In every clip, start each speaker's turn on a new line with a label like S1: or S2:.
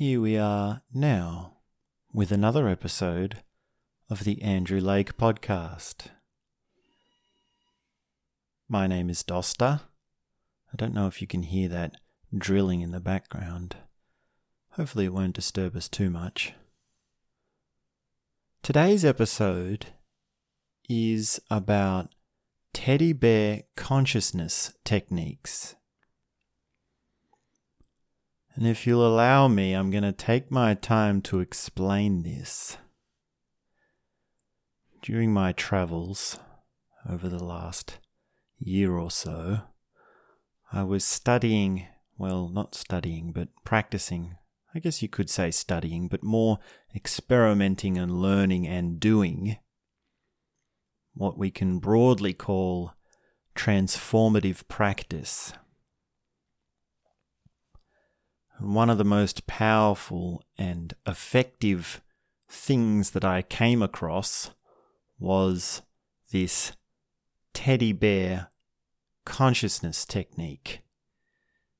S1: here we are now with another episode of the Andrew Lake Podcast. My name is Dosta. I don't know if you can hear that drilling in the background. Hopefully, it won't disturb us too much. Today's episode is about teddy bear consciousness techniques. And if you'll allow me, I'm going to take my time to explain this. During my travels over the last year or so, I was studying, well, not studying, but practicing. I guess you could say studying, but more experimenting and learning and doing what we can broadly call transformative practice. One of the most powerful and effective things that I came across was this teddy bear consciousness technique.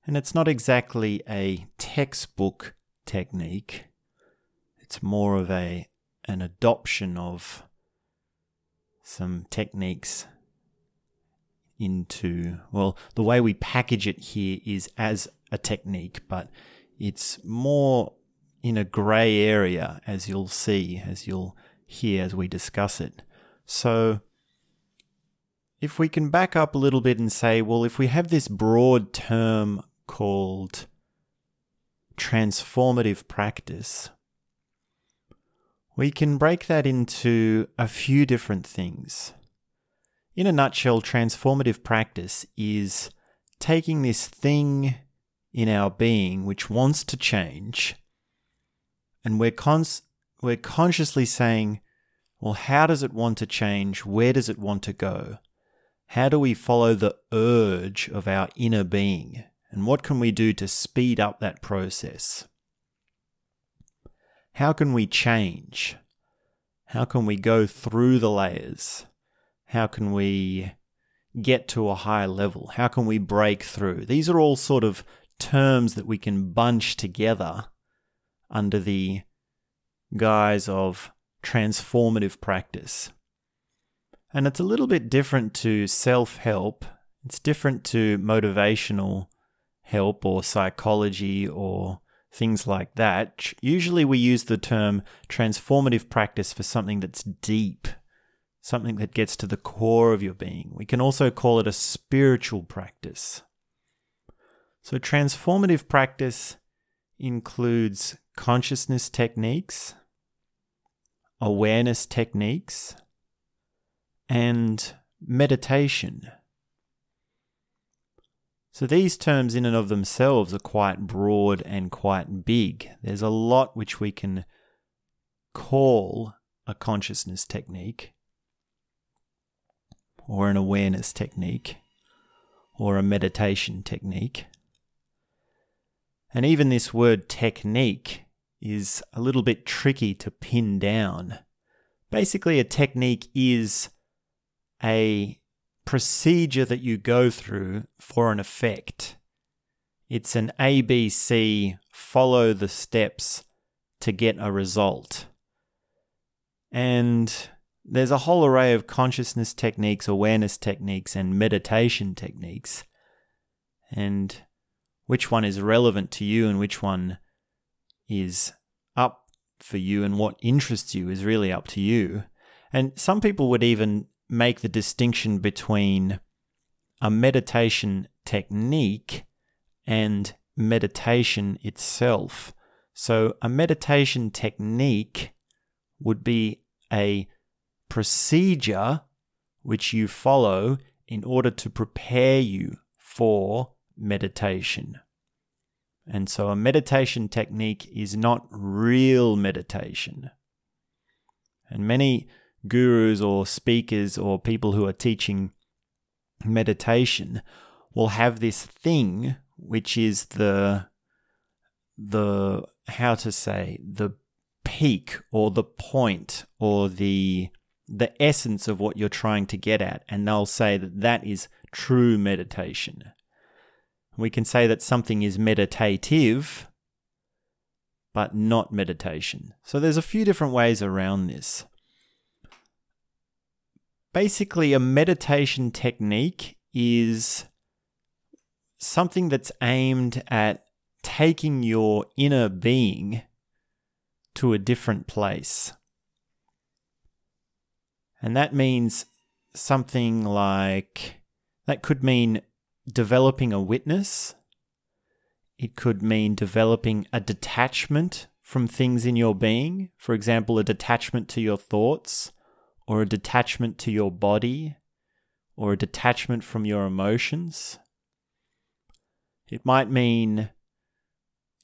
S1: And it's not exactly a textbook technique. It's more of a an adoption of some techniques into well the way we package it here is as a technique but it's more in a gray area as you'll see as you'll hear as we discuss it so if we can back up a little bit and say well if we have this broad term called transformative practice we can break that into a few different things. In a nutshell, transformative practice is taking this thing in our being which wants to change, and we're, cons- we're consciously saying, well, how does it want to change? Where does it want to go? How do we follow the urge of our inner being? And what can we do to speed up that process? How can we change? How can we go through the layers? How can we get to a higher level? How can we break through? These are all sort of terms that we can bunch together under the guise of transformative practice. And it's a little bit different to self help, it's different to motivational help or psychology or things like that. Usually we use the term transformative practice for something that's deep, something that gets to the core of your being. We can also call it a spiritual practice. So, transformative practice includes consciousness techniques, awareness techniques, and meditation. So these terms, in and of themselves, are quite broad and quite big. There's a lot which we can call a consciousness technique, or an awareness technique, or a meditation technique. And even this word technique is a little bit tricky to pin down. Basically, a technique is a procedure that you go through for an effect. It's an ABC, follow the steps to get a result. And there's a whole array of consciousness techniques, awareness techniques, and meditation techniques. And which one is relevant to you and which one is up for you and what interests you is really up to you. And some people would even make the distinction between a meditation technique and meditation itself. So, a meditation technique would be a procedure which you follow in order to prepare you for meditation. And so, a meditation technique is not real meditation. And many gurus or speakers or people who are teaching meditation will have this thing which is the the how to say the peak or the point or the the essence of what you're trying to get at and they'll say that that is true meditation we can say that something is meditative but not meditation. So there's a few different ways around this. Basically, a meditation technique is something that's aimed at taking your inner being to a different place. And that means something like that could mean developing a witness. It could mean developing a detachment from things in your being. For example, a detachment to your thoughts, or a detachment to your body, or a detachment from your emotions. It might mean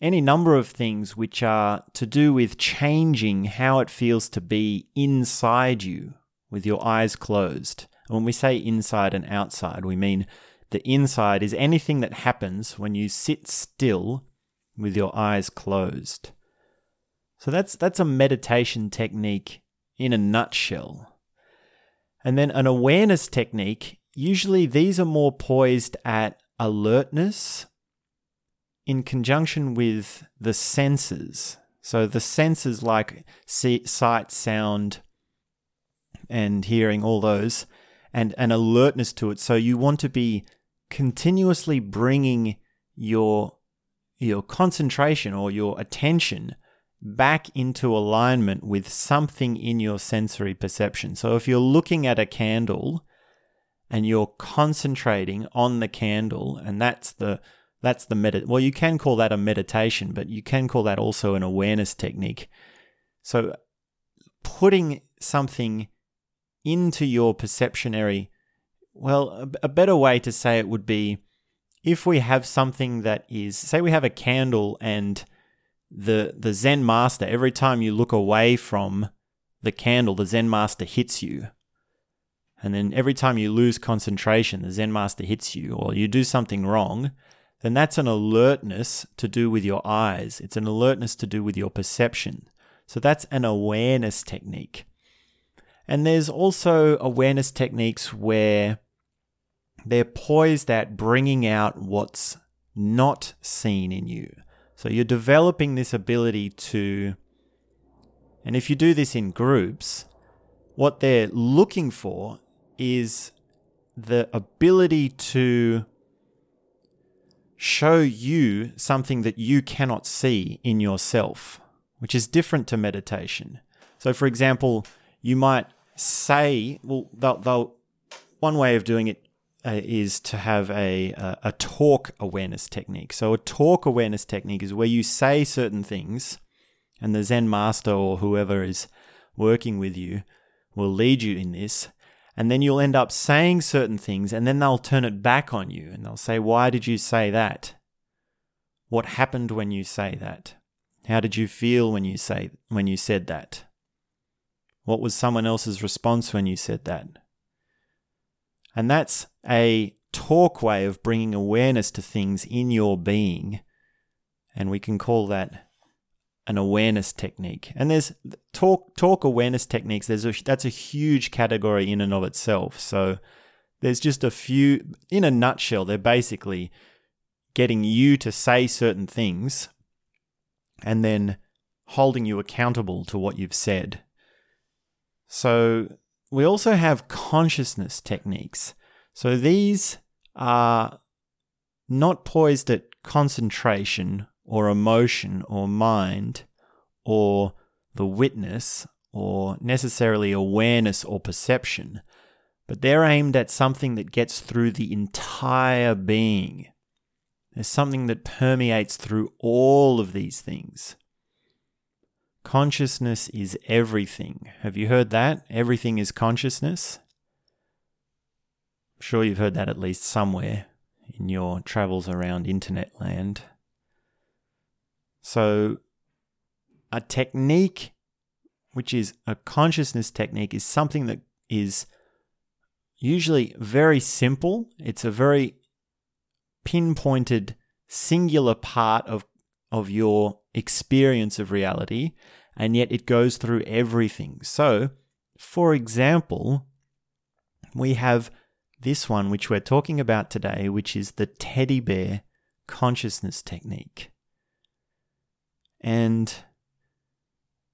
S1: any number of things which are to do with changing how it feels to be inside you with your eyes closed. And when we say inside and outside, we mean the inside is anything that happens when you sit still with your eyes closed. So that's that's a meditation technique in a nutshell. And then an awareness technique, usually these are more poised at alertness in conjunction with the senses. So the senses like sight, sound, and hearing, all those, and an alertness to it. So you want to be continuously bringing your your concentration or your attention back into alignment with something in your sensory perception. So if you're looking at a candle and you're concentrating on the candle and that's the that's the med. Well, you can call that a meditation, but you can call that also an awareness technique. So, putting something into your perceptionary, well, a, better way to say it would be if we have something that is, say, we have a candle and the the Zen master. Every time you look away from the candle, the Zen master hits you. And then every time you lose concentration, the Zen master hits you, or you do something wrong, then that's an alertness to do with your eyes. It's an alertness to do with your perception. So that's an awareness technique. And there's also awareness techniques where they're poised at bringing out what's not seen in you. So you're developing this ability to, and if you do this in groups, what they're looking for is the ability to show you something that you cannot see in yourself, which is different to meditation. So, for example, you might say, well, they'll, they'll, one way of doing it uh, is to have a, a, a talk awareness technique. So, a talk awareness technique is where you say certain things, and the Zen master or whoever is working with you will lead you in this and then you'll end up saying certain things, and then they'll turn it back on you and they'll say, Why did you say that? What happened when you say that? How did you feel when you say when you said that? What was someone else's response when you said that? And that's a talk way of bringing awareness to things in your being. And we can call that an awareness technique. And there's talk talk awareness techniques. There's a, that's a huge category in and of itself. So there's just a few in a nutshell. They're basically getting you to say certain things and then holding you accountable to what you've said. So we also have consciousness techniques. So these are not poised at concentration or emotion or mind or the witness or necessarily awareness or perception, but they're aimed at something that gets through the entire being. There's something that permeates through all of these things. Consciousness is everything. Have you heard that? Everything is consciousness? I'm sure you've heard that at least somewhere in your travels around internet land. So, a technique, which is a consciousness technique, is something that is usually very simple. It's a very pinpointed, singular part of, of your experience of reality, and yet it goes through everything. So, for example, we have this one, which we're talking about today, which is the teddy bear consciousness technique. And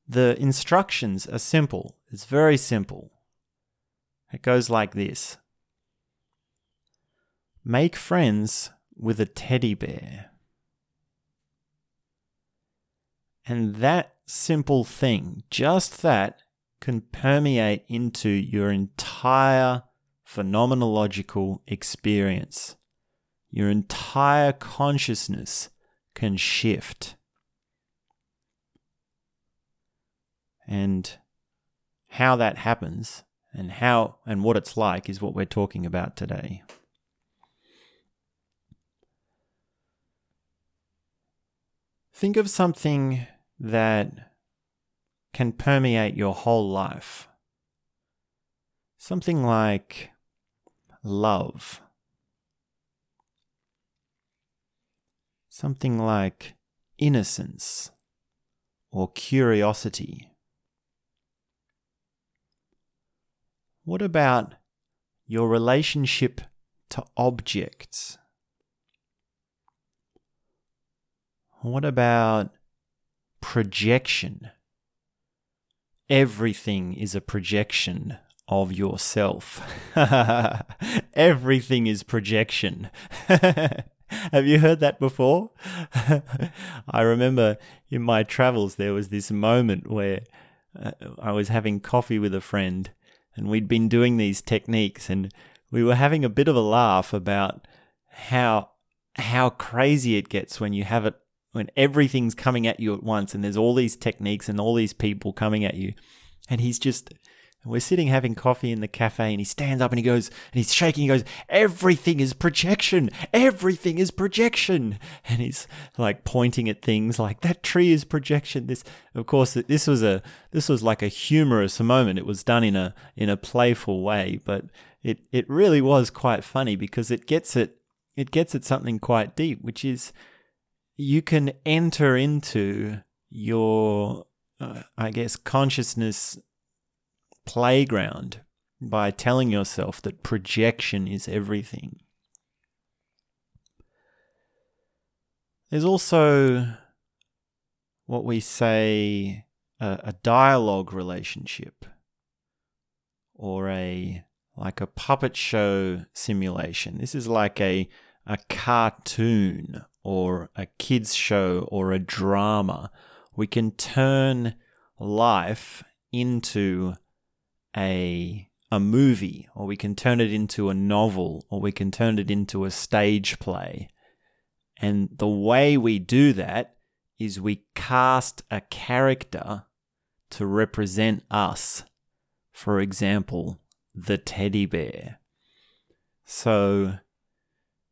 S1: the instructions are simple. It's very simple. It goes like this Make friends with a teddy bear. And that simple thing, just that, can permeate into your entire phenomenological experience. Your entire consciousness can shift. And how that happens and how and what it's like is what we're talking about today. Think of something that can permeate your whole life. Something like love. Something like innocence or curiosity. What about your relationship to objects? What about projection? Everything is a projection of yourself. Everything is projection. Have you heard that before? I remember in my travels there was this moment where uh, I was having coffee with a friend and we'd been doing these techniques and we were having a bit of a laugh about how how crazy it gets when you have it when everything's coming at you at once and there's all these techniques and all these people coming at you. And he's just we're sitting having coffee in the cafe and he stands up and he goes and he's shaking. He goes everything is projection. Everything is projection. And he's like pointing at things like that tree is projection. This of course this was a this was like a humorous moment. It was done in a in a playful way but it it really was quite funny because it gets it it gets at something quite deep which is you can enter into your uh, i guess consciousness playground by telling yourself that projection is everything. There's also what we say a, a, dialogue relationship or a like a puppet show simulation. This is like a a cartoon or a kids show or a drama. We can turn life into a a movie or we can turn it into a novel or we can turn it into a stage play. And the way we do that is we cast a character to represent us. For example, the teddy bear. So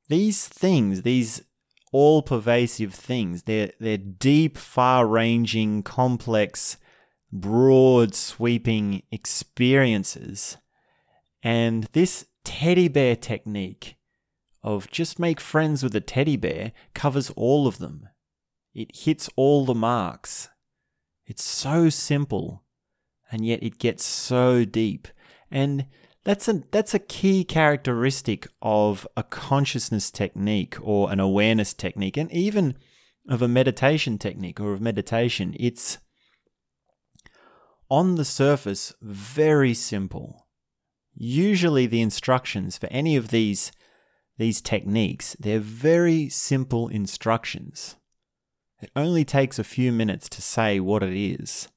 S1: these things, these all pervasive things, they're, they're deep, far ranging, complex broad, sweeping experiences. And this teddy bear technique of just make friends with a teddy bear covers all of them. It hits all the marks. It's so simple, and yet it gets so deep. And that's a that's a key characteristic of a consciousness technique or an awareness technique, and even of a meditation technique or of meditation. It's on the surface, very simple. Usually, the instructions for any of these, these techniques, they're very simple instructions. It only takes a few minutes to say what it is.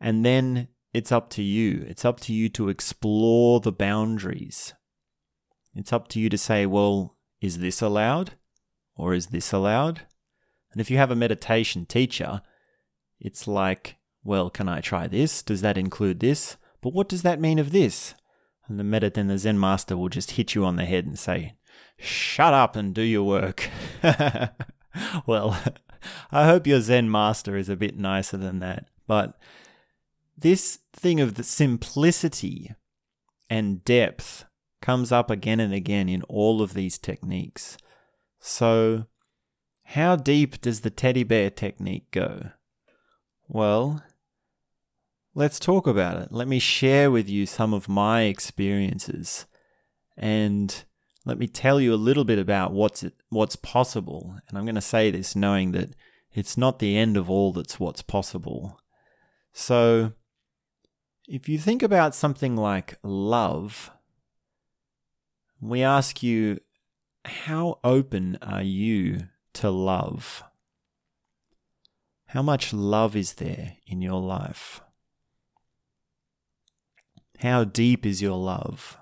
S1: And then it's up to you. It's up to you to explore the boundaries. It's up to you to say, well, is this allowed? Or is this allowed? And if you have a meditation teacher, it's like well, can I try this? Does that include this? But what does that mean of this? And the medit and the Zen master will just hit you on the head and say, Shut up and do your work. well, I hope your Zen master is a bit nicer than that. But this thing of the simplicity and depth comes up again and again in all of these techniques. So, how deep does the teddy bear technique go? Well, Let's talk about it. Let me share with you some of my experiences and let me tell you a little bit about what's what's possible. And I'm going to say this knowing that it's not the end of all that's what's possible. So, if you think about something like love, we ask you, how open are you to love? How much love is there in your life? How deep is your love?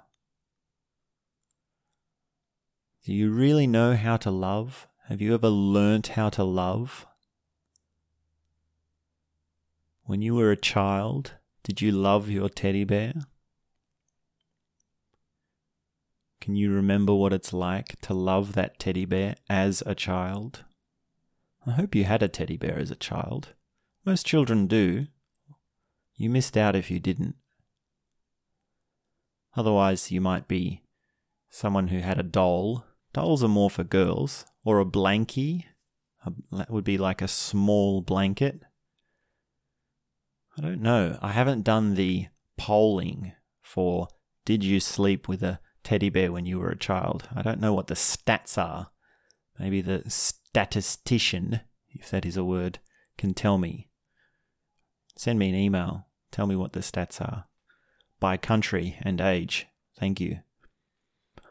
S1: Do you really know how to love? Have you ever learnt how to love? When you were a child, did you love your teddy bear? Can you remember what it's like to love that teddy bear as a child? I hope you had a teddy bear as a child. Most children do. You missed out if you didn't. Otherwise, you might be someone who had a doll. Dolls are more for girls. Or a blankie. That would be like a small blanket. I don't know. I haven't done the polling for did you sleep with a teddy bear when you were a child? I don't know what the stats are. Maybe the statistician, if that is a word, can tell me. Send me an email. Tell me what the stats are. By country and age. Thank you.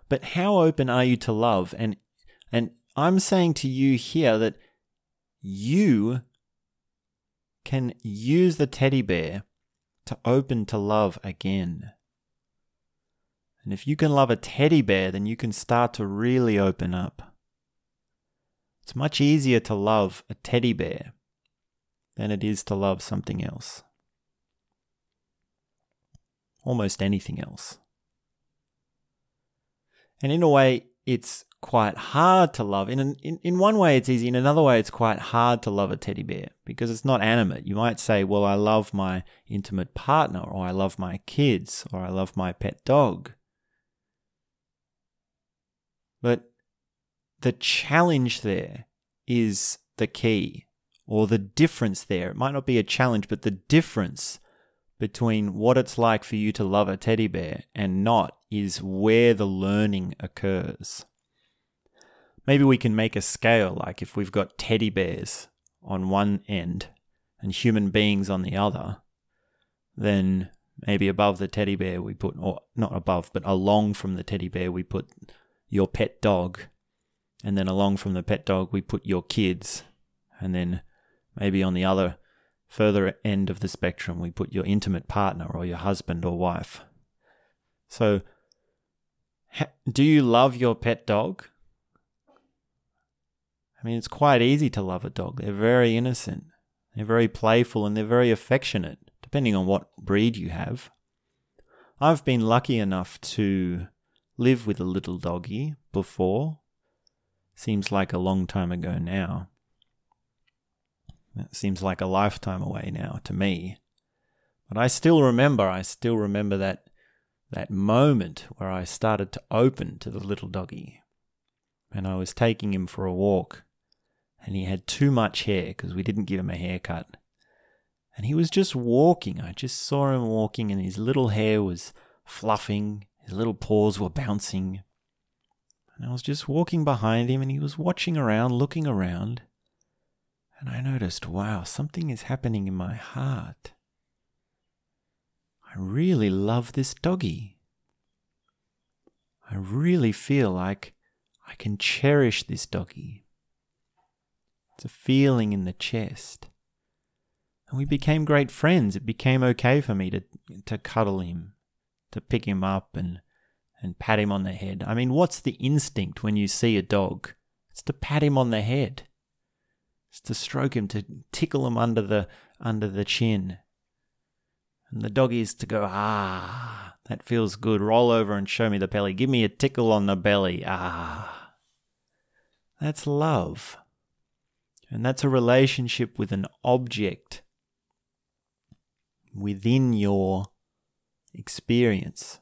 S1: But how open are you to love? And and I'm saying to you here that you can use the teddy bear to open to love again. And if you can love a teddy bear, then you can start to really open up. It's much easier to love a teddy bear than it is to love something else. Almost anything else. And in a way, it's quite hard to love. In, an, in in one way, it's easy. In another way, it's quite hard to love a teddy bear because it's not animate. You might say, "Well, I love my intimate partner, or I love my kids, or I love my pet dog." But the challenge there is the key, or the difference there. It might not be a challenge, but the difference between what it's like for you to love a teddy bear and not is where the learning occurs. Maybe we can make a scale, like if we've got teddy bears on one end and human beings on the other, then maybe above the teddy bear we put, or not above, but along from the teddy bear we put your pet dog. And then along from the pet dog we put your kids. And then maybe on the other, further end of the spectrum we put your intimate partner or your husband or wife. So, do you love your pet dog? I mean, it's quite easy to love a dog. They're very innocent, they're very playful, and they're very affectionate, depending on what breed you have. I've been lucky enough to live with a little doggy before. Seems like a long time ago now. It seems like a lifetime away now to me. But I still remember, I still remember that that moment where I started to open to the little doggy. And I was taking him for a walk and he had too much hair because we didn't give him a haircut. And he was just walking. I just saw him walking, and his little hair was fluffing, his little paws were bouncing. And I was just walking behind him, and he was watching around, looking around. And I noticed, wow, something is happening in my heart. I really love this doggy. I really feel like I can cherish this doggy. It's a feeling in the chest. And we became great friends. It became okay for me to to cuddle him, to pick him up and and pat him on the head. I mean, what's the instinct when you see a dog? It's to pat him on the head. It's to stroke him, to tickle him under the under the chin. And the dog is to go, ah, that feels good. Roll over and show me the belly. Give me a tickle on the belly. Ah. That's love. And that's a relationship with an object within your experience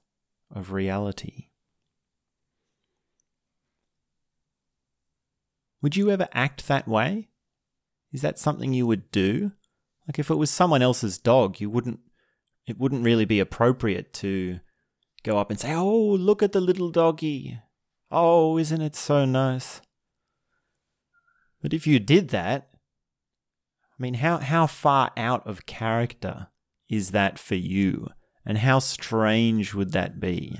S1: of reality. Would you ever act that way? Is that something you would do? Like if it was someone else's dog, you wouldn't it wouldn't really be appropriate to go up and say, "Oh, look at the little doggy. Oh, isn't it so nice?" But if you did that, I mean, how, how far out of character is that for you? And how strange would that be?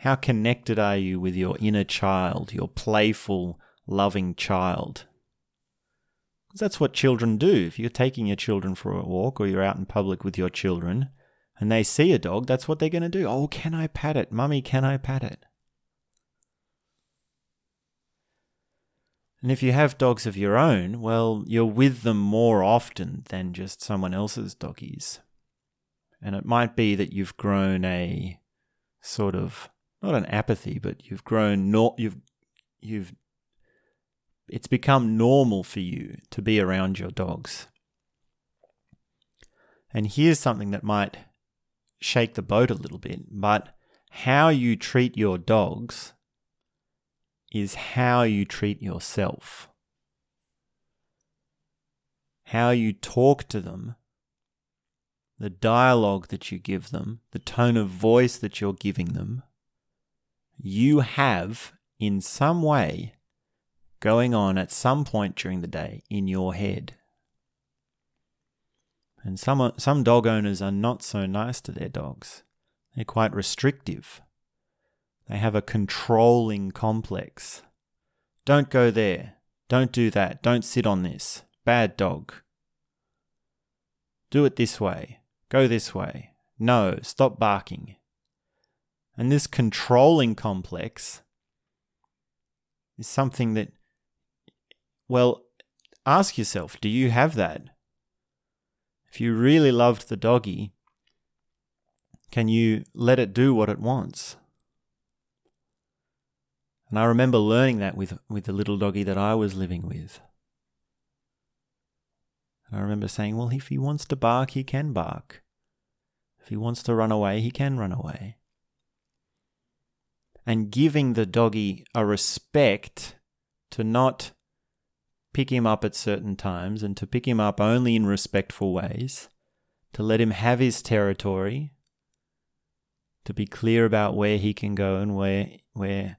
S1: How connected are you with your inner child, your playful, loving child? Because that's what children do. If you're taking your children for a walk or you're out in public with your children and they see a dog, that's what they're going to do. Oh, can I pat it? Mummy, can I pat it? And if you have dogs of your own, well, you're with them more often than just someone else's doggies. And it might be that you've grown a sort of not an apathy, but you've grown no, you've you've it's become normal for you to be around your dogs. And here's something that might shake the boat a little bit, but how you treat your dogs is how you treat yourself. How you talk to them, the dialogue that you give them, the tone of voice that you're giving them, you have in some way going on at some point during the day in your head. And some, some dog owners are not so nice to their dogs. They're quite restrictive. They have a controlling complex. Don't go there. Don't do that. Don't sit on this. Bad dog. Do it this way. Go this way. No, stop barking. And this controlling complex is something that, well, ask yourself do you have that? If you really loved the doggy, can you let it do what it wants? And I remember learning that with, with the little doggy that I was living with. And I remember saying, well, if he wants to bark, he can bark. If he wants to run away, he can run away. And giving the doggy a respect to not pick him up at certain times and to pick him up only in respectful ways, to let him have his territory, to be clear about where he can go and where, where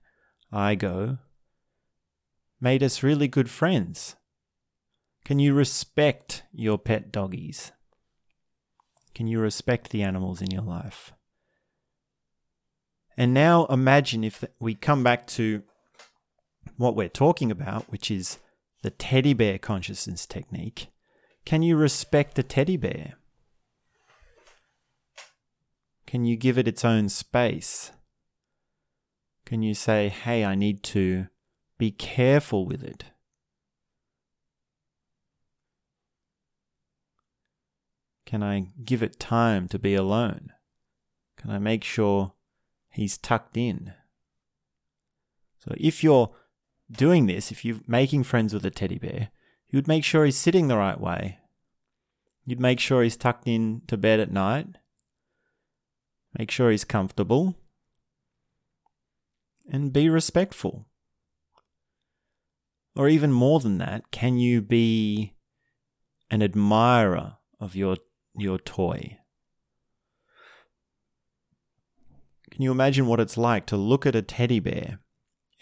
S1: I go, made us really good friends. Can you respect your pet doggies? Can you respect the animals in your life? And now imagine if we come back to what we're talking about, which is the teddy bear consciousness technique. Can you respect a teddy bear? Can you give it its own space? Can you say, hey, I need to be careful with it? Can I give it time to be alone? Can I make sure he's tucked in? So if you're doing this, if you're making friends with a teddy bear, you'd make sure he's sitting the right way. You'd make sure he's tucked in to bed at night. Make sure he's comfortable and be respectful. Or even more than that, can you be an admirer of your, your toy? Can you imagine what it's like to look at a teddy bear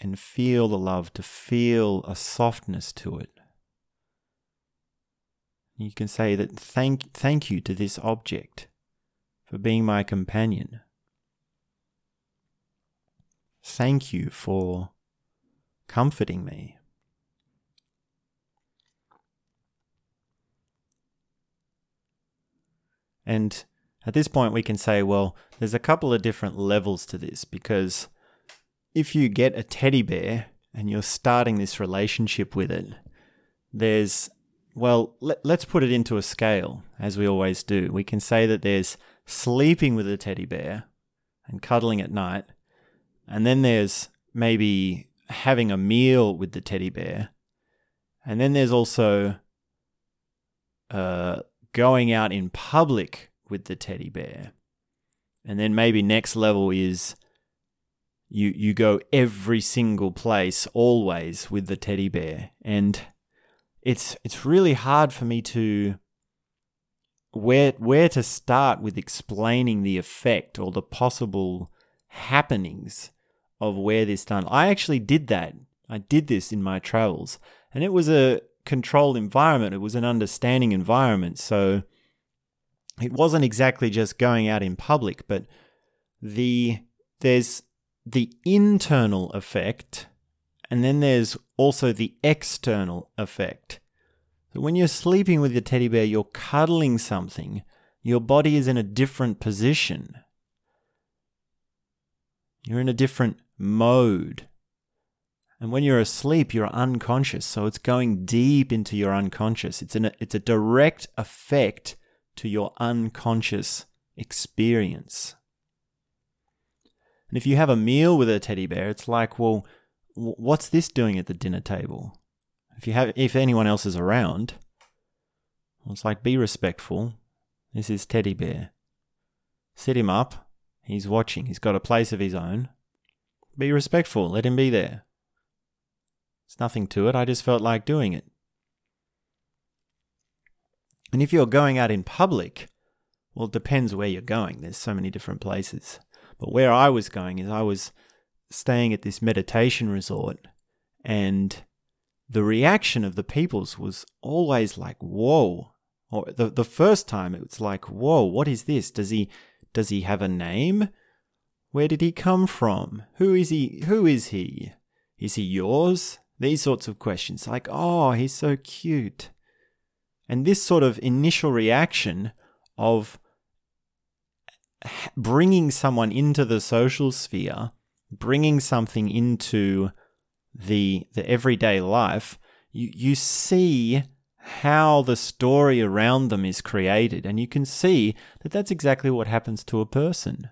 S1: and feel the love, to feel a softness to it? You can say that thank, thank you to this object for being my companion. Thank you for comforting me. And at this point, we can say, well, there's a couple of different levels to this because if you get a teddy bear and you're starting this relationship with it, there's, well, let, us put it into a scale, as we always do. We can say that there's sleeping with a teddy bear and cuddling at night, and then there's maybe having a meal with the teddy bear. And then there's also uh, going out in public with the teddy bear. And then maybe next level is you you go every single place always with the teddy bear. And it's it's really hard for me to where where to start with explaining the effect or the possible happenings of where this done. I actually did that. I did this in my travels, and it was a controlled environment, it was an understanding environment. So it wasn't exactly just going out in public, but the there's the internal effect and then there's also the external effect. So when you're sleeping with your teddy bear, you're cuddling something. Your body is in a different position. You're in a different mode. And when you're asleep, you're unconscious. So it's going deep into your unconscious. It's, an, it's a direct effect to your unconscious experience. And if you have a meal with a teddy bear, it's like, well, what's this doing at the dinner table? If you have, if anyone else is around, well, it's like, be respectful. This is teddy bear. Sit him up. He's watching. He's got a place of his own. Be respectful. Let him be there. It's nothing to it. I just felt like doing it. And if you're going out in public, well, it depends where you're going. There's so many different places. But where I was going is I was staying at this meditation resort, and the reaction of the peoples was always like, whoa. Or the, the first time it was like, whoa, what is this? Does he does he have a name? Where did he come from? Who is he who is he? Is he yours? These sorts of questions, like, oh, he's so cute. And this sort of initial reaction of bringing someone into the social sphere, bringing something into the the everyday life, you, you see how the story around them is created, and you can see that that's exactly what happens to a person.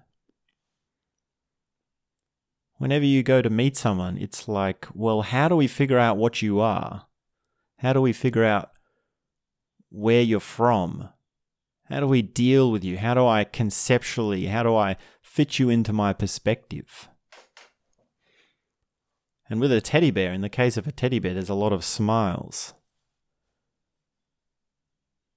S1: Whenever you go to meet someone, it's like, well, how do we figure out what you are? How do we figure out where you're from? How do we deal with you? How do I conceptually, how do I fit you into my perspective? And with a teddy bear, in the case of a teddy bear, there's a lot of smiles.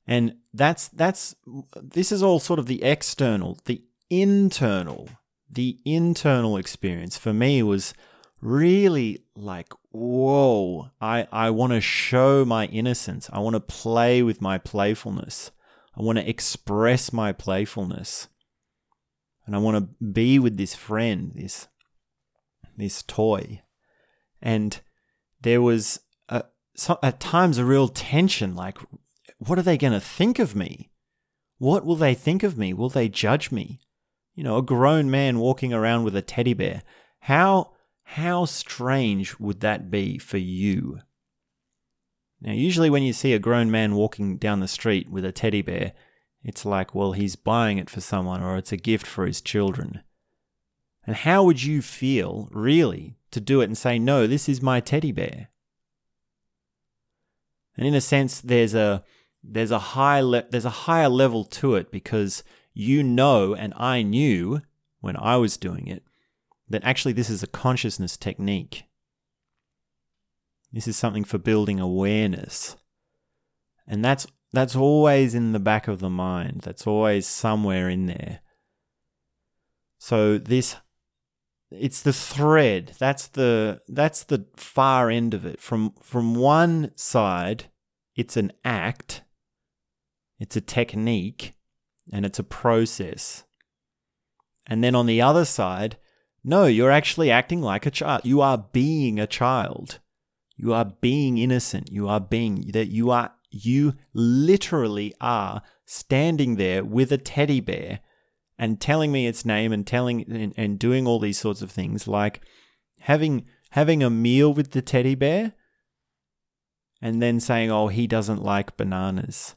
S1: And that's that's this is all sort of the external, the internal the internal experience for me was really like whoa i i want to show my innocence. I want to play with my playfulness. I want to express my playfulness. And i want to be with this friend this this toy. And there was a, so, at times a real tension like what are they going to think of me? What will they think of me? Will they judge me you know, a grown man walking around with a teddy bear. How how strange would that be for you? Now, usually when you see a grown man walking down the street with a teddy bear, it's like, well, he's buying it for someone or it's a gift for his children. And how would you feel, really, to do it and say, no, this is my teddy bear? And in a sense, there's a there's a high le- there's a higher level to it because you know, and I knew when I was doing it, that actually this is a consciousness technique. This is something for building awareness. And that's that's always in the back of the mind. That's always somewhere in there. So this it's the thread. That's the that's the far end of it. From from one side, it's an act. It's a technique and it's a process. And then on the other side, no, you're actually acting like a child. You are being a child. You are being innocent. You are being that you are you literally are standing there with a teddy bear and telling me its name and telling and, and doing all these sorts of things like having having a meal with the teddy bear and then saying, "Oh, he doesn't like bananas."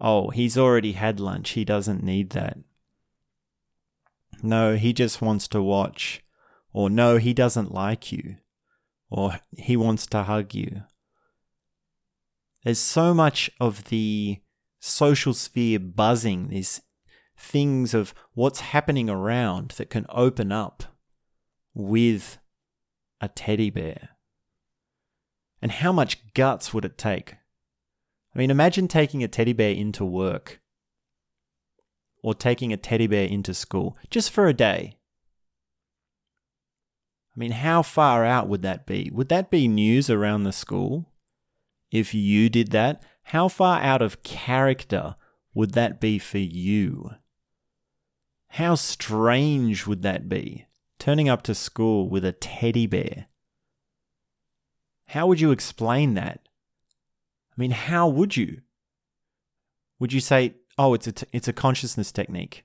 S1: Oh, he's already had lunch. He doesn't need that. No, he just wants to watch. Or no, he doesn't like you. Or he wants to hug you. There's so much of the social sphere buzzing, these things of what's happening around that can open up with a teddy bear. And how much guts would it take I mean, imagine taking a teddy bear into work or taking a teddy bear into school just for a day. I mean, how far out would that be? Would that be news around the school? if you did that, how far out of character would that be for you? How strange would that be? Turning up to school with a teddy bear. How would you explain that? I mean, how would you? Would you say, "Oh, it's a t- it's a consciousness technique."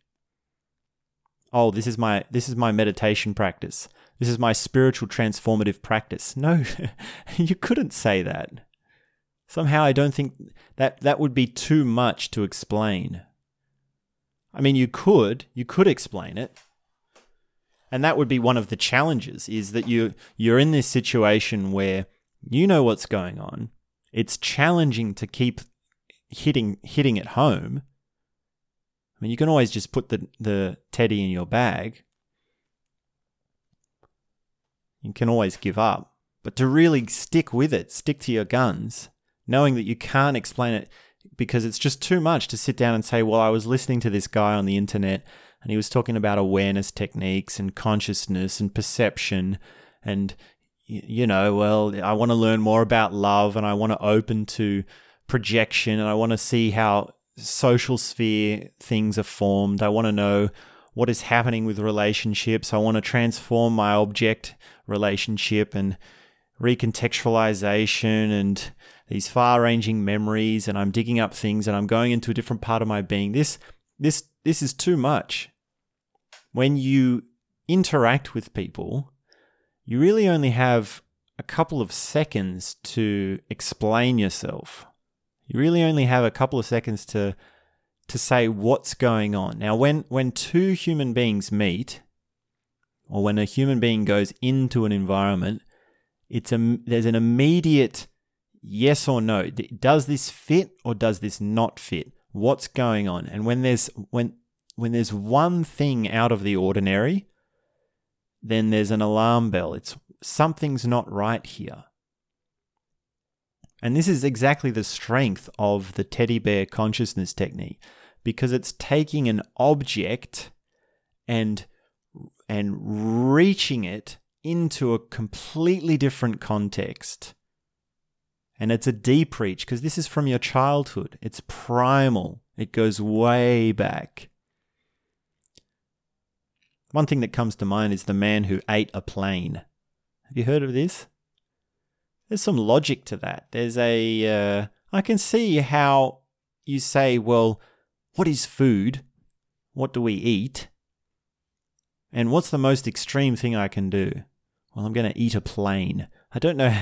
S1: Oh, this is my this is my meditation practice. This is my spiritual transformative practice. No, you couldn't say that. Somehow I don't think that that would be too much to explain. I mean, you could, you could explain it. And that would be one of the challenges is that you you're in this situation where you know what's going on it's challenging to keep hitting hitting it home. I mean, you can always just put the, the teddy in your bag. You can always give up. But to really stick with it, stick to your guns, knowing that you can't explain it because it's just too much to sit down and say, well, I was listening to this guy on the internet and he was talking about awareness techniques and consciousness and perception and you know, well, I want to learn more about love and I want to open to projection and I want to see how social sphere things are formed. I want to know what is happening with relationships. I want to transform my object relationship and recontextualization and these far-ranging memories and I'm digging up things and I'm going into a different part of my being. This this this is too much. When you interact with people, you really only have a couple of seconds to explain yourself. You really only have a couple of seconds to to say what's going on. Now when when two human beings meet or when a human being goes into an environment, it's a there's an immediate yes or no. Does this fit or does this not fit? What's going on? And when there's when when there's one thing out of the ordinary, then there's an alarm bell. It's something's not right here. And this is exactly the strength of the teddy bear consciousness technique because it's taking an object and and reaching it into a completely different context. And it's a deep reach because this is from your childhood. It's primal. It goes way back. One thing that comes to mind is the man who ate a plane. Have you heard of this? There's some logic to that. There's a. Uh, I can see how you say, well, what is food? What do we eat? And what's the most extreme thing I can do? Well, I'm going to eat a plane. I don't know.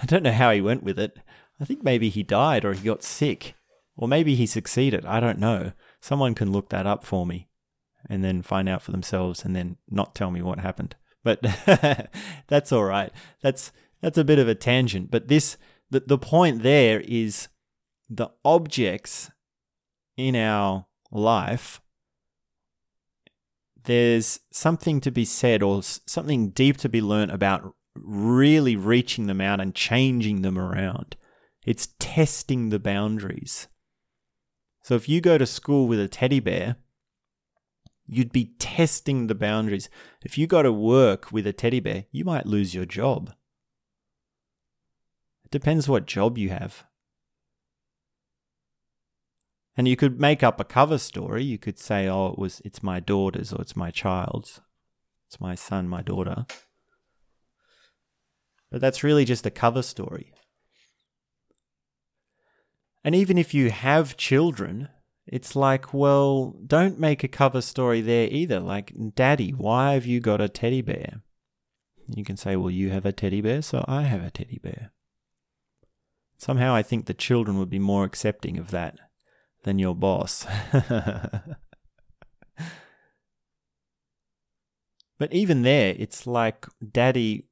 S1: I don't know how he went with it. I think maybe he died or he got sick, or maybe he succeeded. I don't know. Someone can look that up for me and then find out for themselves and then not tell me what happened. But that's all right. That's that's a bit of a tangent. But this the, the point there is the objects in our life there's something to be said or something deep to be learned about really reaching them out and changing them around. It's testing the boundaries. So if you go to school with a teddy bear, You'd be testing the boundaries. If you go to work with a teddy bear, you might lose your job. It depends what job you have. And you could make up a cover story. You could say, "Oh, it was it's my daughter's or it's my child's. It's my son, my daughter." But that's really just a cover story. And even if you have children, it's like, well, don't make a cover story there either. Like, Daddy, why have you got a teddy bear? You can say, well, you have a teddy bear, so I have a teddy bear. Somehow I think the children would be more accepting of that than your boss. but even there, it's like, Daddy,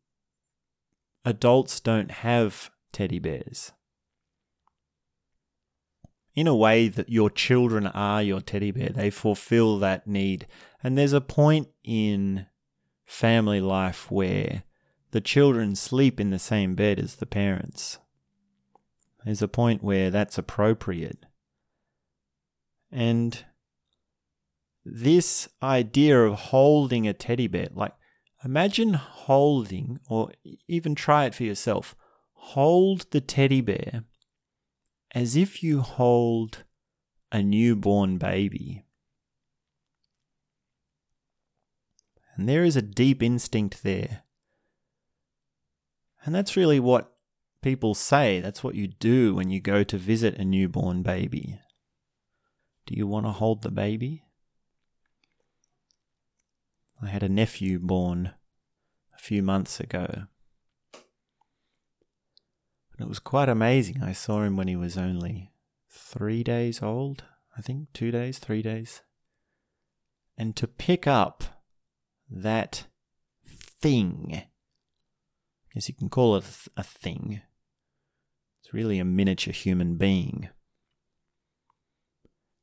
S1: adults don't have teddy bears in a way that your children are your teddy bear. They fulfill that need. And there's a point in family life where the children sleep in the same bed as the parents. There's a point where that's appropriate. And this idea of holding a teddy bear, like imagine holding, or even try it for yourself, hold the teddy bear as if you hold a newborn baby. And there is a deep instinct there. And that's really what people say. That's what you do when you go to visit a newborn baby. Do you want to hold the baby? I had a nephew born a few months ago. And it was quite amazing. I saw him when he was only three days old, I think, two days, three days. And to pick up that thing, guess you can call it a thing, it's really a miniature human being.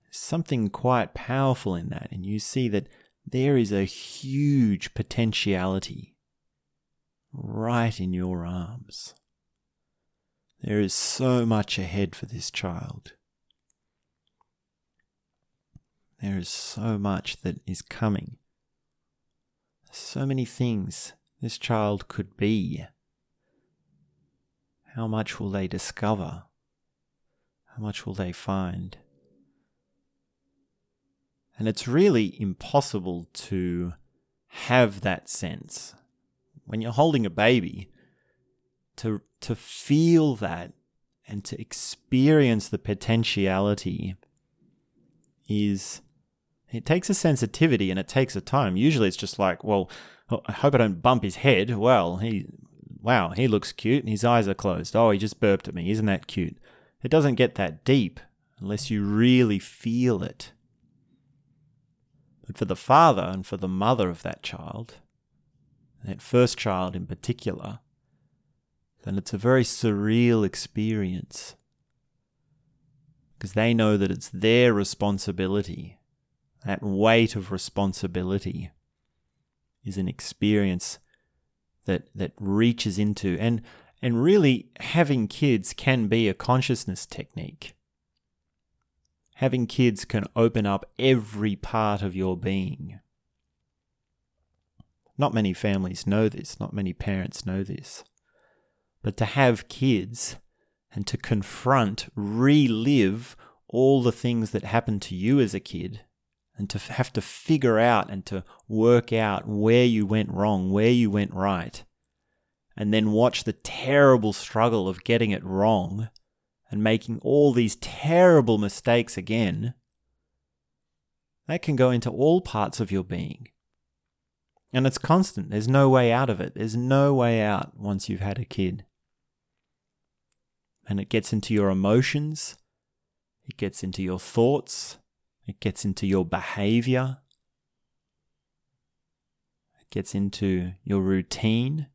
S1: Something quite powerful in that, and you see that there is a huge potentiality right in your arms. There is so much ahead for this child. There is so much that is coming. So many things this child could be. How much will they discover? How much will they find? And it's really impossible to have that sense. When you're holding a baby, to, to feel that and to experience the potentiality is it takes a sensitivity and it takes a time. Usually it's just like, well, I hope I don't bump his head. Well, he wow, he looks cute and his eyes are closed. Oh, he just burped at me. Isn't that cute? It doesn't get that deep unless you really feel it. But for the father and for the mother of that child, that first child in particular, then it's a very surreal experience. Because they know that it's their responsibility. That weight of responsibility is an experience that, that reaches into and and really having kids can be a consciousness technique. Having kids can open up every part of your being. Not many families know this, not many parents know this. But to have kids and to confront, relive all the things that happened to you as a kid, and to have to figure out and to work out where you went wrong, where you went right, and then watch the terrible struggle of getting it wrong and making all these terrible mistakes again, that can go into all parts of your being. And it's constant. There's no way out of it. There's no way out once you've had a kid and it gets into your emotions, it gets into your thoughts, it gets into your behavior, it gets into your routine.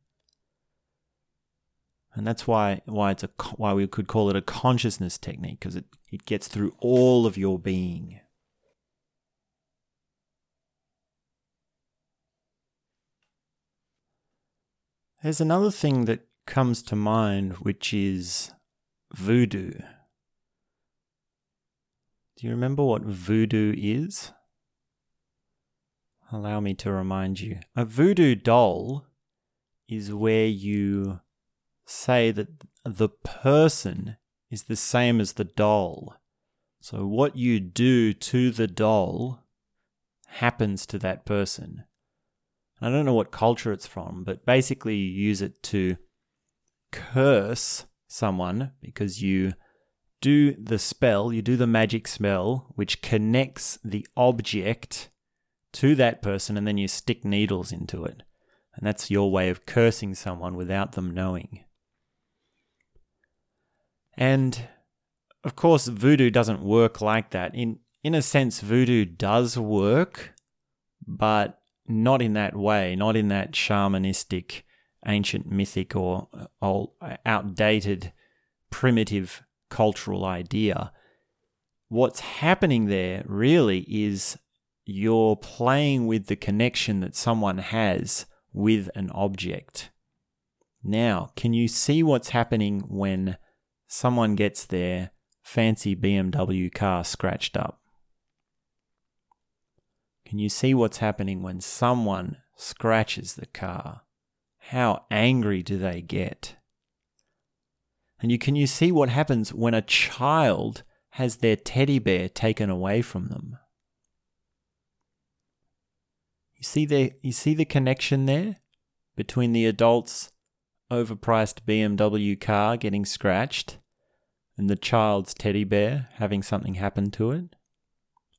S1: And that's why why it's a why we could call it a consciousness technique because it, it gets through all of your being. There's another thing that comes to mind, which is voodoo. Do you remember what voodoo is? Allow me to remind you. A voodoo doll is where you say that the person is the same as the doll. So, what you do to the doll happens to that person. I don't know what culture it's from, but basically, you use it to curse someone because you do the spell, you do the magic spell, which connects the object to that person, and then you stick needles into it. And that's your way of cursing someone without them knowing. And of course, voodoo doesn't work like that. In, in a sense, voodoo does work, but not in that way, not in that shamanistic ancient mythic or old, outdated primitive cultural idea. What's happening there really is you're playing with the connection that someone has with an object. Now, can you see what's happening when someone gets their fancy BMW car scratched up? Can you see what's happening when someone scratches the car? How angry do they get? And you can you see what happens when a child has their teddy bear taken away from them? You see the you see the connection there between the adult's overpriced BMW car getting scratched and the child's teddy bear having something happen to it?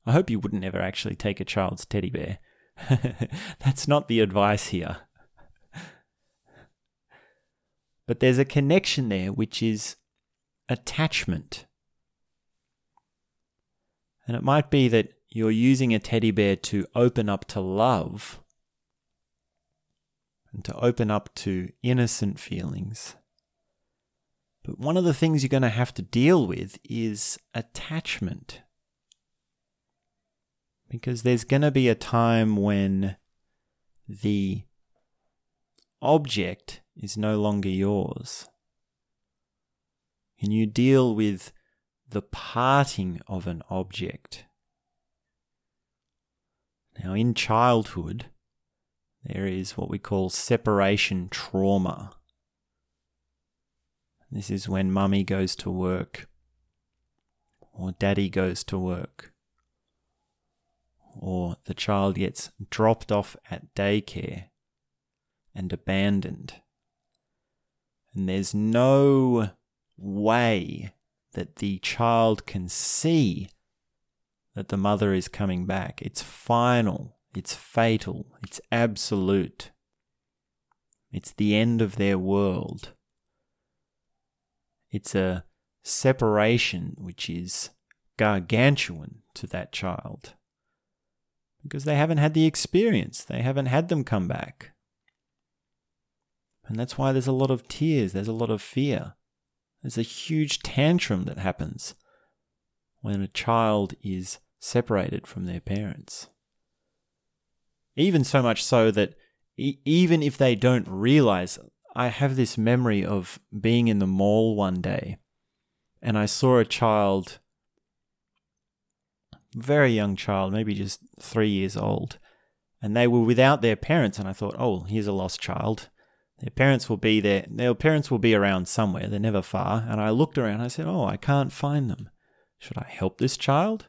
S1: I hope you wouldn't ever actually take a child's teddy bear. That's not the advice here. But there's a connection there which is attachment. And it might be that you're using a teddy bear to open up to love and to open up to innocent feelings. But one of the things you're going to have to deal with is attachment. Because there's going to be a time when the object is no longer yours. And you deal with the parting of an object. Now, in childhood, there is what we call separation trauma. This is when mummy goes to work, or daddy goes to work, or the child gets dropped off at daycare and abandoned. And there's no way that the child can see that the mother is coming back. It's final, it's fatal, it's absolute. It's the end of their world. It's a separation which is gargantuan to that child because they haven't had the experience, they haven't had them come back. And that's why there's a lot of tears, there's a lot of fear. There's a huge tantrum that happens when a child is separated from their parents. Even so much so that e- even if they don't realize, I have this memory of being in the mall one day and I saw a child, very young child, maybe just three years old, and they were without their parents. And I thought, oh, here's a lost child. Their parents will be there. Their parents will be around somewhere. They're never far. And I looked around. I said, "Oh, I can't find them. Should I help this child?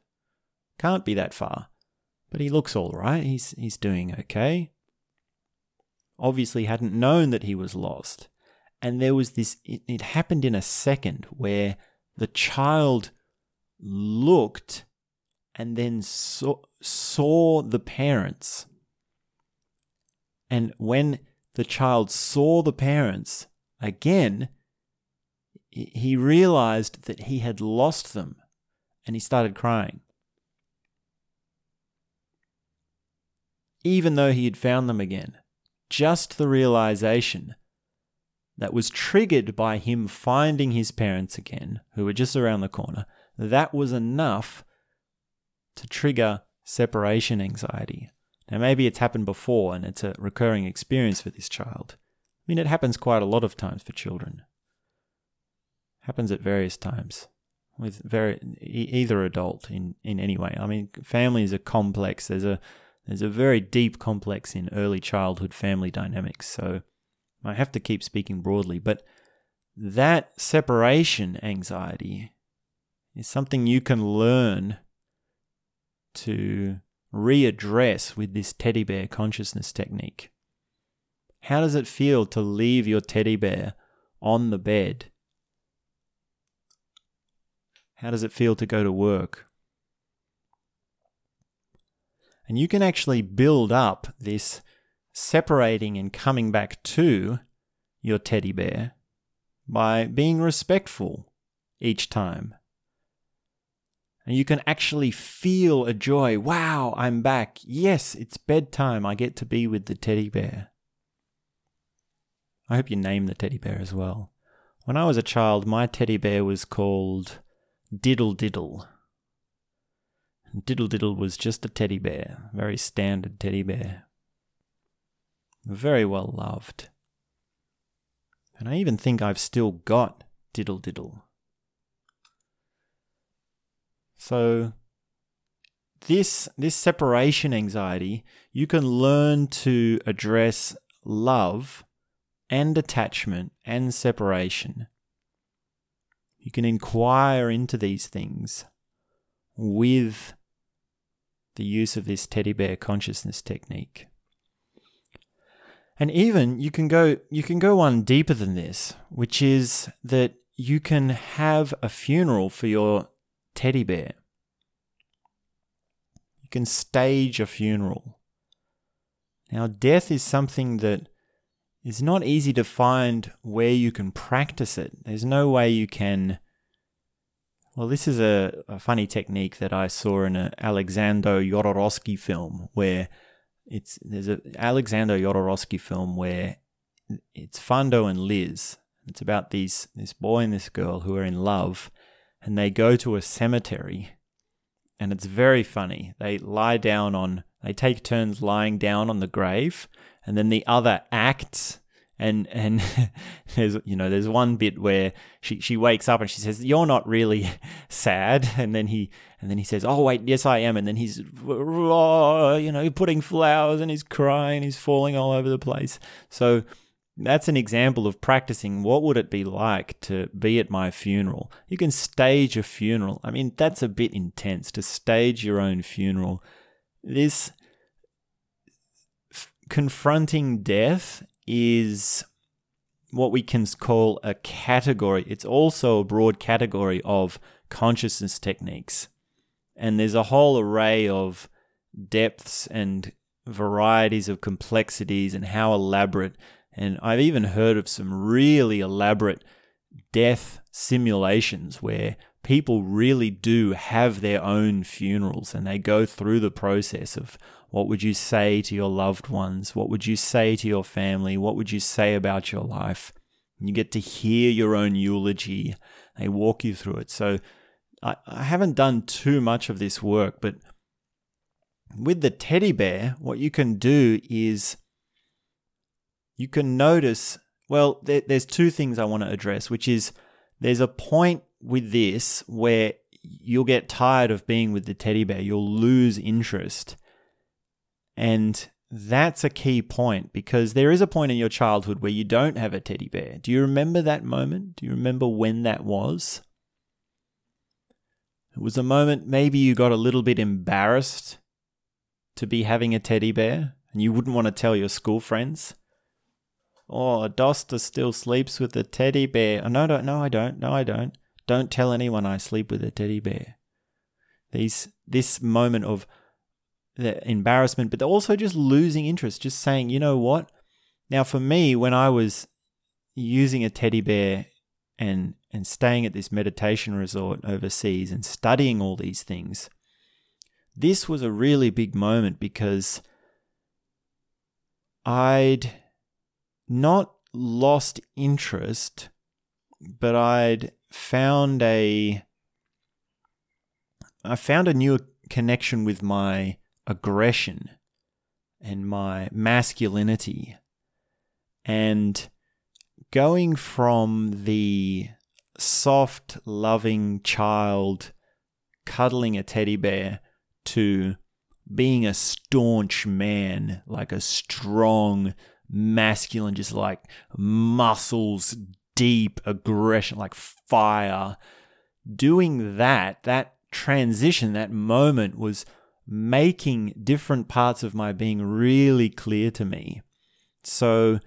S1: Can't be that far. But he looks all right. He's he's doing okay." Obviously, hadn't known that he was lost. And there was this. It, it happened in a second where the child looked and then saw saw the parents. And when the child saw the parents again, he realized that he had lost them and he started crying. Even though he had found them again, just the realization that was triggered by him finding his parents again, who were just around the corner, that was enough to trigger separation anxiety. Now, maybe it's happened before and it's a recurring experience for this child. I mean, it happens quite a lot of times for children. It Happens at various times with very either adult in in any way. I mean, families are complex. There's a there's a very deep complex in early childhood family dynamics. So I have to keep speaking broadly, but that separation anxiety is something you can learn to readdress with this teddy bear consciousness technique. How does it feel to leave your teddy bear on the bed? How does it feel to go to work? And you can actually build up this separating and coming back to your teddy bear by being respectful each time and you can actually feel a joy. Wow, I'm back. Yes, it's bedtime. I get to be with the teddy bear. I hope you name the teddy bear as well. When I was a child, my teddy bear was called Diddle Diddle. Diddle Diddle was just a teddy bear, very standard teddy bear. Very well loved. And I even think I've still got Diddle Diddle. So this this separation anxiety, you can learn to address love and attachment and separation You can inquire into these things with the use of this teddy bear consciousness technique. And even you can go you can go one deeper than this, which is that you can have a funeral for your teddy bear. You can stage a funeral. Now death is something that is not easy to find where you can practice it. There's no way you can well, this is a, a funny technique that I saw in an Alexander Jodorowsky film where it's there's a Alexander Jodorowsky film where it's Fando and Lis. It's about these this boy and this girl who are in love, and they go to a cemetery, and it's very funny. They lie down on they take turns lying down on the grave, and then the other acts and and there's you know there's one bit where she she wakes up and she says you're not really sad. And then he and then he says oh wait yes I am. And then he's you know putting flowers and he's crying he's falling all over the place. So that's an example of practicing what would it be like to be at my funeral you can stage a funeral i mean that's a bit intense to stage your own funeral this confronting death is what we can call a category. It's also a broad category of consciousness techniques. And there's a whole array of depths and varieties of complexities and how elaborate. And I've even heard of some really elaborate death simulations where people really do have their own funerals and they go through the process of what would you say to your loved ones? What would you say to your family? What would you say about your life? You get to hear your own eulogy. They walk you through it. So I, I haven't done too much of this work, but with the teddy bear, what you can do is you can notice. Well, there, there's two things I want to address, which is there's a point with this where you'll get tired of being with the teddy bear. You'll lose interest. And that's a key point because there is a point in your childhood where you don't have a teddy bear. Do you remember that moment? Do you remember when that was? It was a moment maybe you got a little bit embarrassed to be having a teddy bear and you wouldn't want to tell your school friends. Oh, Dosta still sleeps with a teddy bear. Oh, no, no, no, I don't. No, I don't. Don't tell anyone I sleep with a teddy bear. These, this moment of the embarrassment, but also just losing interest, just saying, you know what? Now, for me, when I was using a teddy bear and and staying at this meditation resort overseas and studying all these things, this was a really big moment because I'd not lost interest, but I'd found a I found a new connection with my aggression and my masculinity. And going from the soft, loving child cuddling a teddy bear to being a staunch man, like a strong, masculine, just like muscles, deep aggression, like fire. Doing that, that transition, that moment was making different parts of my being really clear to me. So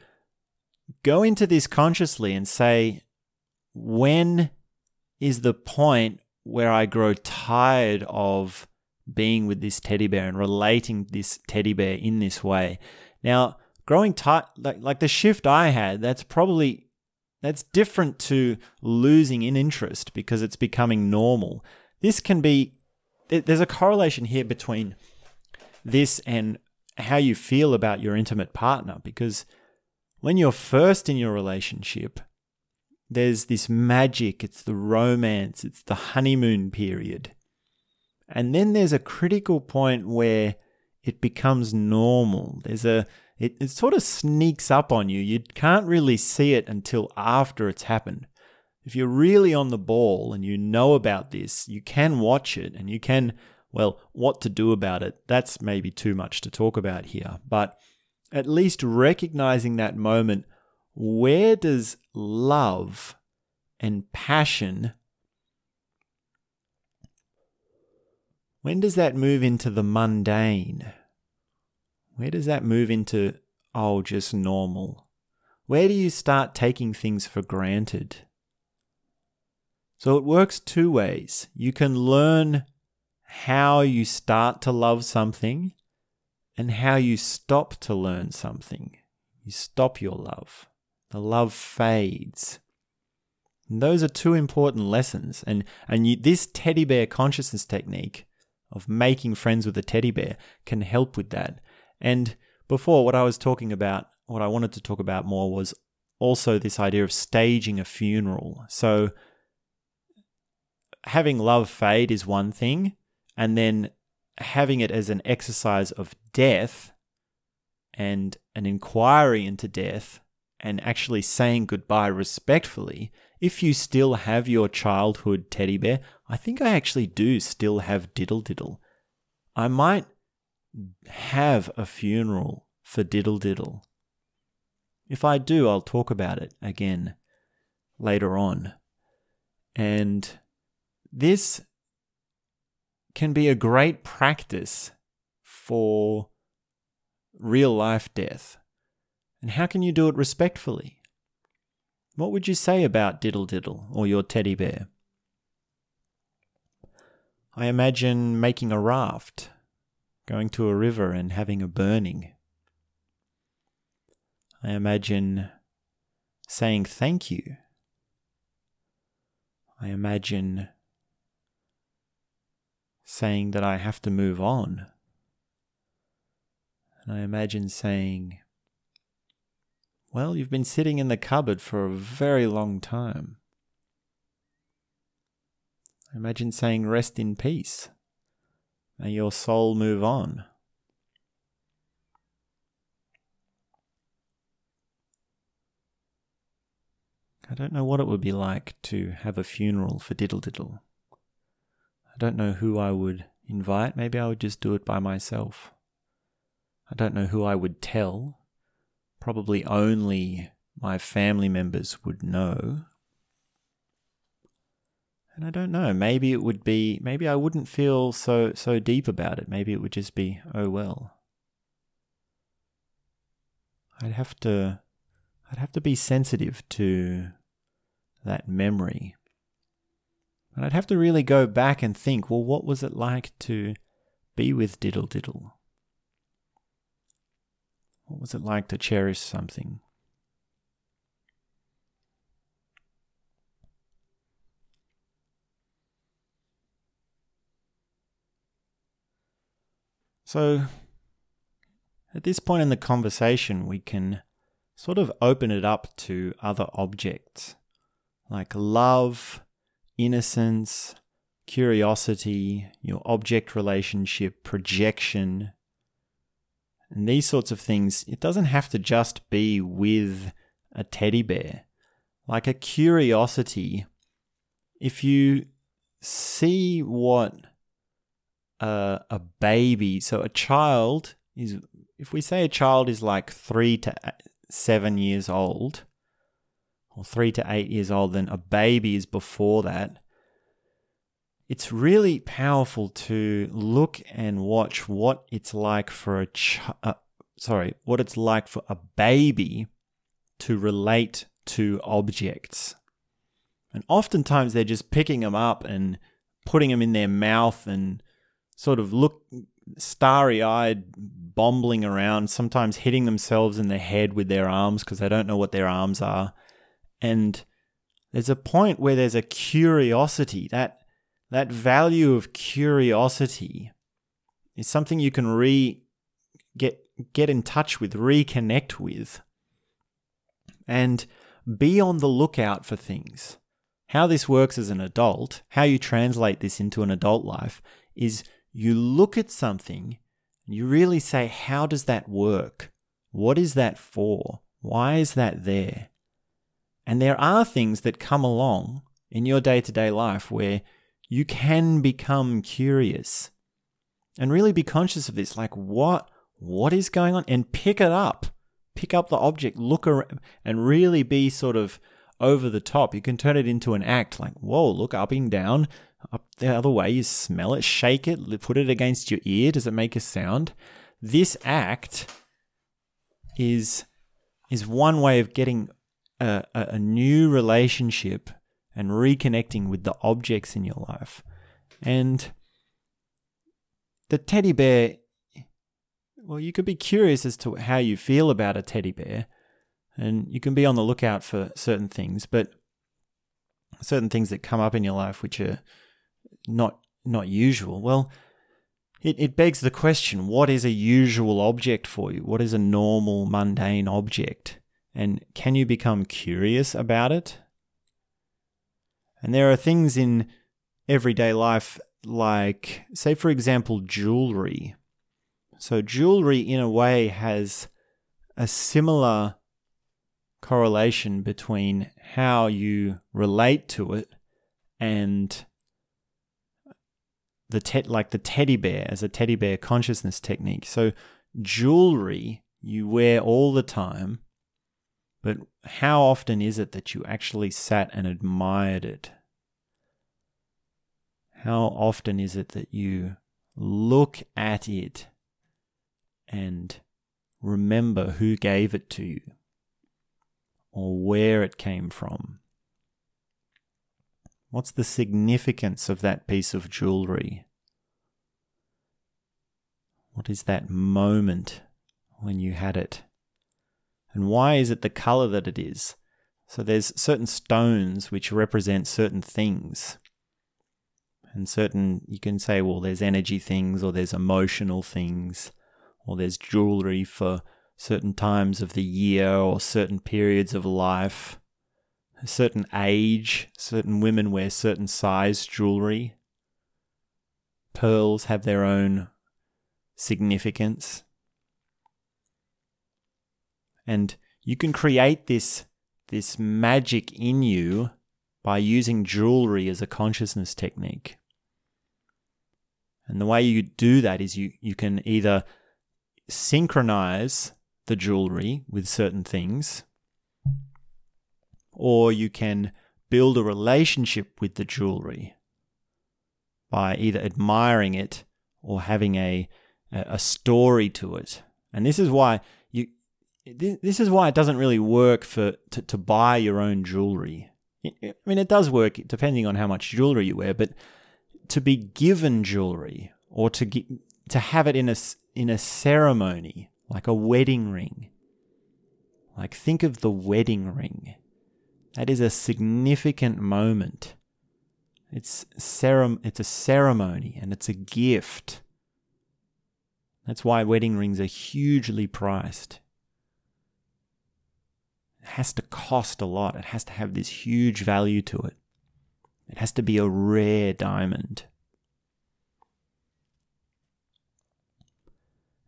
S1: go into this consciously and say, when is the point where I grow tired of being with this teddy bear and relating this teddy bear in this way? Now, growing tight like, like the shift I had, that's probably that's different to losing in interest because it's becoming normal. This can be there's a correlation here between this and how you feel about your intimate partner because when you're first in your relationship, there's this magic, it's the romance, it's the honeymoon period. And then there's a critical point where it becomes normal. There's a it, it sort of sneaks up on you. You can't really see it until after it's happened. If you're really on the ball and you know about this, you can watch it and you can, well, what to do about it. That's maybe too much to talk about here, but at least recognizing that moment where does love and passion when does that move into the mundane where does that move into, oh, just normal? Where do you start taking things for granted? So it works two ways. You can learn how you start to love something and how you stop to learn something. You stop your love. The love fades. And those are two important lessons. And, and you, this teddy bear consciousness technique of making friends with a teddy bear can help with that. And before, what I was talking about, what I wanted to talk about more was also this idea of staging a funeral. So, having love fade is one thing, and then having it as an exercise of death and an inquiry into death and actually saying goodbye respectfully, if you still have your childhood teddy bear, I think I actually do still have Diddle Diddle. I might have a funeral for Diddle Diddle. If I do, I'll talk about it again later on. And this can be a great practice for real life death. And how can you do it respectfully? What would you say about Diddle Diddle or your teddy bear? I imagine making a raft, going to a river and having a burning. I imagine saying thank you. I imagine saying that I have to move on. And I imagine saying, Well, you've been sitting in the cupboard for a very long time. I imagine saying, Rest in peace. May your soul move on. I don't know what it would be like to have a funeral for Diddle Diddle. I don't know who I would invite. Maybe I would just do it by myself. I don't know who I would tell. Probably only my family members would know. And I don't know, maybe it would be maybe I wouldn't feel so so deep about it. Maybe it would just be oh well. I'd have to I'd have to be sensitive to that memory and I'd have to really go back and think well, what was it like to be with Diddle Diddle? What was it like to cherish something? So, at this point in the conversation, we can sort of open it up to other objects like love, innocence, curiosity, your object relationship, projection, and these sorts of things, it doesn't have to just be with a teddy bear. Like a curiosity, if you see what a, a baby, so a child is, if we say a child is like three to seven years old, or three to eight years old, then a baby is before that. It's really powerful to look and watch what it's like for a ch- uh, sorry, what it's like for a baby to relate to objects. And oftentimes they're just picking them up and putting them in their mouth and sort of look starry eyed, bombling around, sometimes hitting themselves in the head with their arms because they don't know what their arms are. And there's a point where there's a curiosity, that that value of curiosity is something you can re get get in touch with, reconnect with, and be on the lookout for things. How this works as an adult, how you translate this into an adult life, is you look at something and you really say, How does that work? What is that for? Why is that there? And there are things that come along in your day to day life where you can become curious and really be conscious of this like what what is going on and pick it up pick up the object look around and really be sort of over the top you can turn it into an act like whoa look up and down Up the other way, you smell it, shake it, put it against your ear. Does it make a sound? This act is is one way of getting a, a, a new relationship and reconnecting with the objects in your life. And the teddy bear, well, you could be curious as to how you feel about a teddy bear, and you can be on the lookout for certain things, but certain things that come up in your life which are not not usual. Well, it, it begs the question what is a usual object for you? What is a normal, mundane object? And can you become curious about it? And there are things in everyday life, like, say, for example, jewelry. So, jewelry, in a way, has a similar correlation between how you relate to it and the te- like the teddy bear as a teddy bear consciousness technique. So jewelry you wear all the time, but how often is it that you actually sat and admired it? How often is it that you look at it and remember who gave it to you or where it came from? What's the significance of that piece of jewelry? What is that moment when you had it? And why is it the color that it is? So there's certain stones which represent certain things. And certain, you can say, well, there's energy things, or there's emotional things, or there's jewelry for certain times of the year or certain periods of life a certain age, certain women wear certain size jewelry. Pearls have their own significance. And you can create this, this magic in you by using jewelry as a consciousness technique. And the way you do that is you, you can either synchronize the jewelry with certain things, or you can build a relationship with the jewelry by either admiring it or having a a story to it. And this is why you this is why it doesn't really work for to, to buy your own jewelry. I mean, it does work depending on how much jewelry you wear, but to be given jewelry or to get, to have it in a in a ceremony like a wedding ring. Like think of the wedding ring. That is a significant moment. It's, cerem- it's a ceremony and it's a gift. That's why wedding rings are hugely priced. It has to cost a lot. It has to have this huge value to it. It has to be a rare diamond.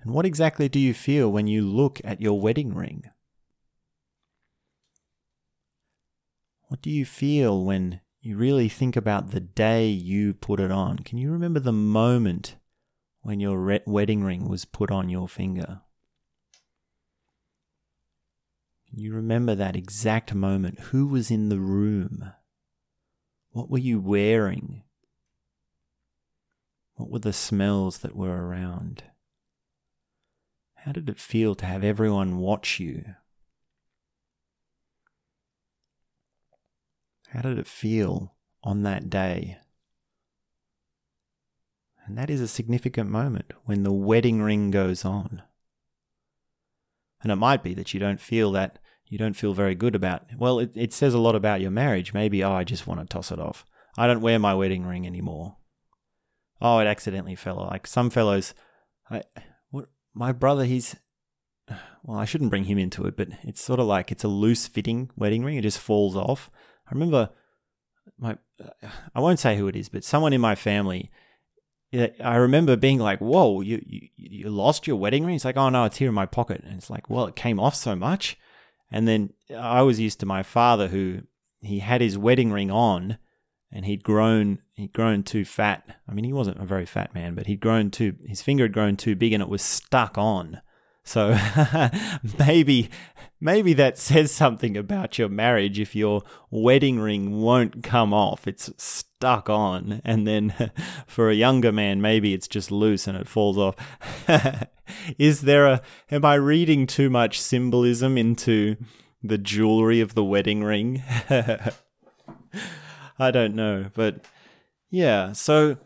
S1: And what exactly do you feel when you look at your wedding ring? What do you feel when you really think about the day you put it on? Can you remember the moment when your re- wedding ring was put on your finger? Can you remember that exact moment? Who was in the room? What were you wearing? What were the smells that were around? How did it feel to have everyone watch you How did it feel on that day? And that is a significant moment when the wedding ring goes on. And it might be that you don't feel that, you don't feel very good about, well, it, it says a lot about your marriage. Maybe, oh, I just want to toss it off. I don't wear my wedding ring anymore. Oh, it accidentally fell. Off. Like some fellows, I, what, my brother, he's, well, I shouldn't bring him into it, but it's sort of like it's a loose fitting wedding ring. It just falls off. I remember my I won't say who it is, but someone in my family. I remember being like, "Whoa, you, you you lost your wedding ring?" It's like, "Oh no, it's here in my pocket." And it's like, "Well, it came off so much." And then I was used to my father, who he had his wedding ring on, and he'd grown he'd grown too fat. I mean, he wasn't a very fat man, but he'd grown too his finger had grown too big, and it was stuck on. So maybe maybe that says something about your marriage if your wedding ring won't come off. It's stuck on. And then for a younger man, maybe it's just loose and it falls off. Is there a, am I reading too much symbolism into the jewelry of the wedding ring? I don't know. But yeah, so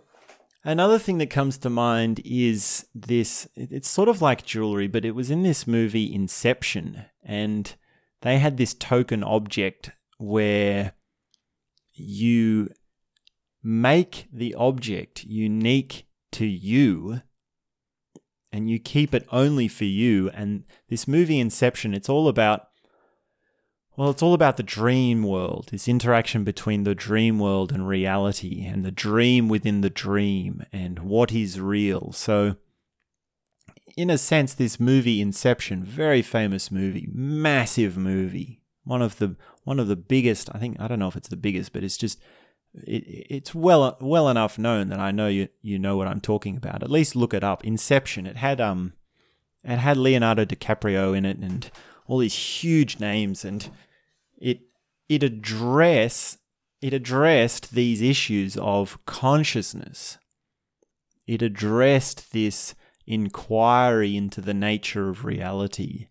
S1: Another thing that comes to mind is this it's sort of like jewelry, but it was in this movie Inception, and they had this token object where you make the object unique to you and you keep it only for you. And this movie Inception, it's all about well, it's all about the dream world, this interaction between the dream world and reality, and the dream within the dream, and what is real. So, in a sense, this movie Inception, very famous movie, massive movie, one of the one of the biggest. I think I don't know if it's the biggest, but it's just it, it's well well enough known that I know you you know what I'm talking about. At least look it up. Inception. It had um, it had Leonardo DiCaprio in it, and all these huge names, and it it address it addressed these issues of consciousness. It addressed this inquiry into the nature of reality.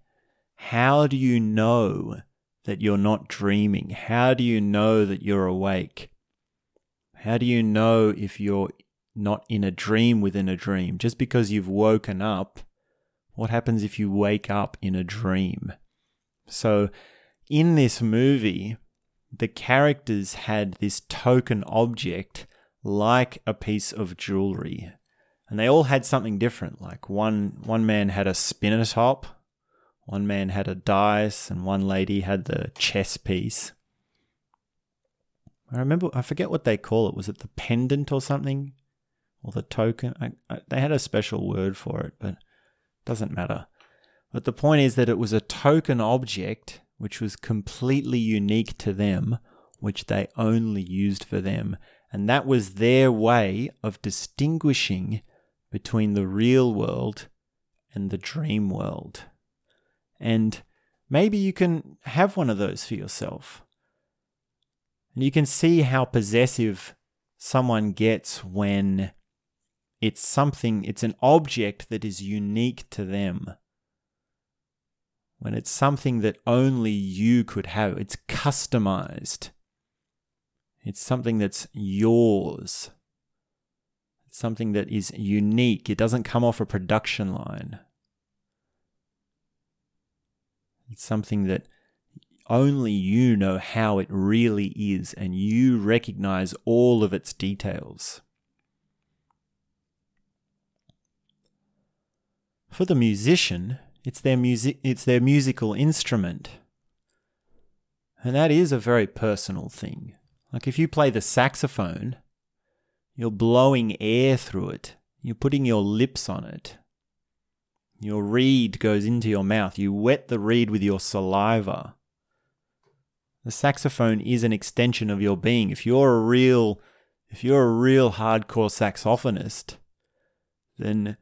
S1: How do you know that you're not dreaming? How do you know that you're awake? How do you know if you're not in a dream within a dream? Just because you've woken up, what happens if you wake up in a dream? So, in this movie, the characters had this token object like a piece of jewelry. And they all had something different. Like one one man had a spinner top, one man had a dice, and one lady had the chess piece. I remember I forget what they call it. Was it the pendant or something? Or the token? I, I, they had a special word for it, but it doesn't matter. But the point is that it was a token object which was completely unique to them, which they only used for them. And that was their way of distinguishing between the real world and the dream world. And maybe you can have one of those for yourself. And you can see how possessive someone gets when it's something, it's an object that is unique to them when it's something that only you could have. It's customized. It's something that's yours. It's something that is unique. It doesn't come off a production line. It's something that only you know how it really is, and you recognize all of its details. For the musician, it's their music it's their musical instrument. And that is a very personal thing. Like if you play the saxophone, you're blowing air through it. You're putting your lips on it. Your reed goes into your mouth. You wet the reed with your saliva. The saxophone is an extension of your being. If you're a real if you're a real hardcore saxophonist, then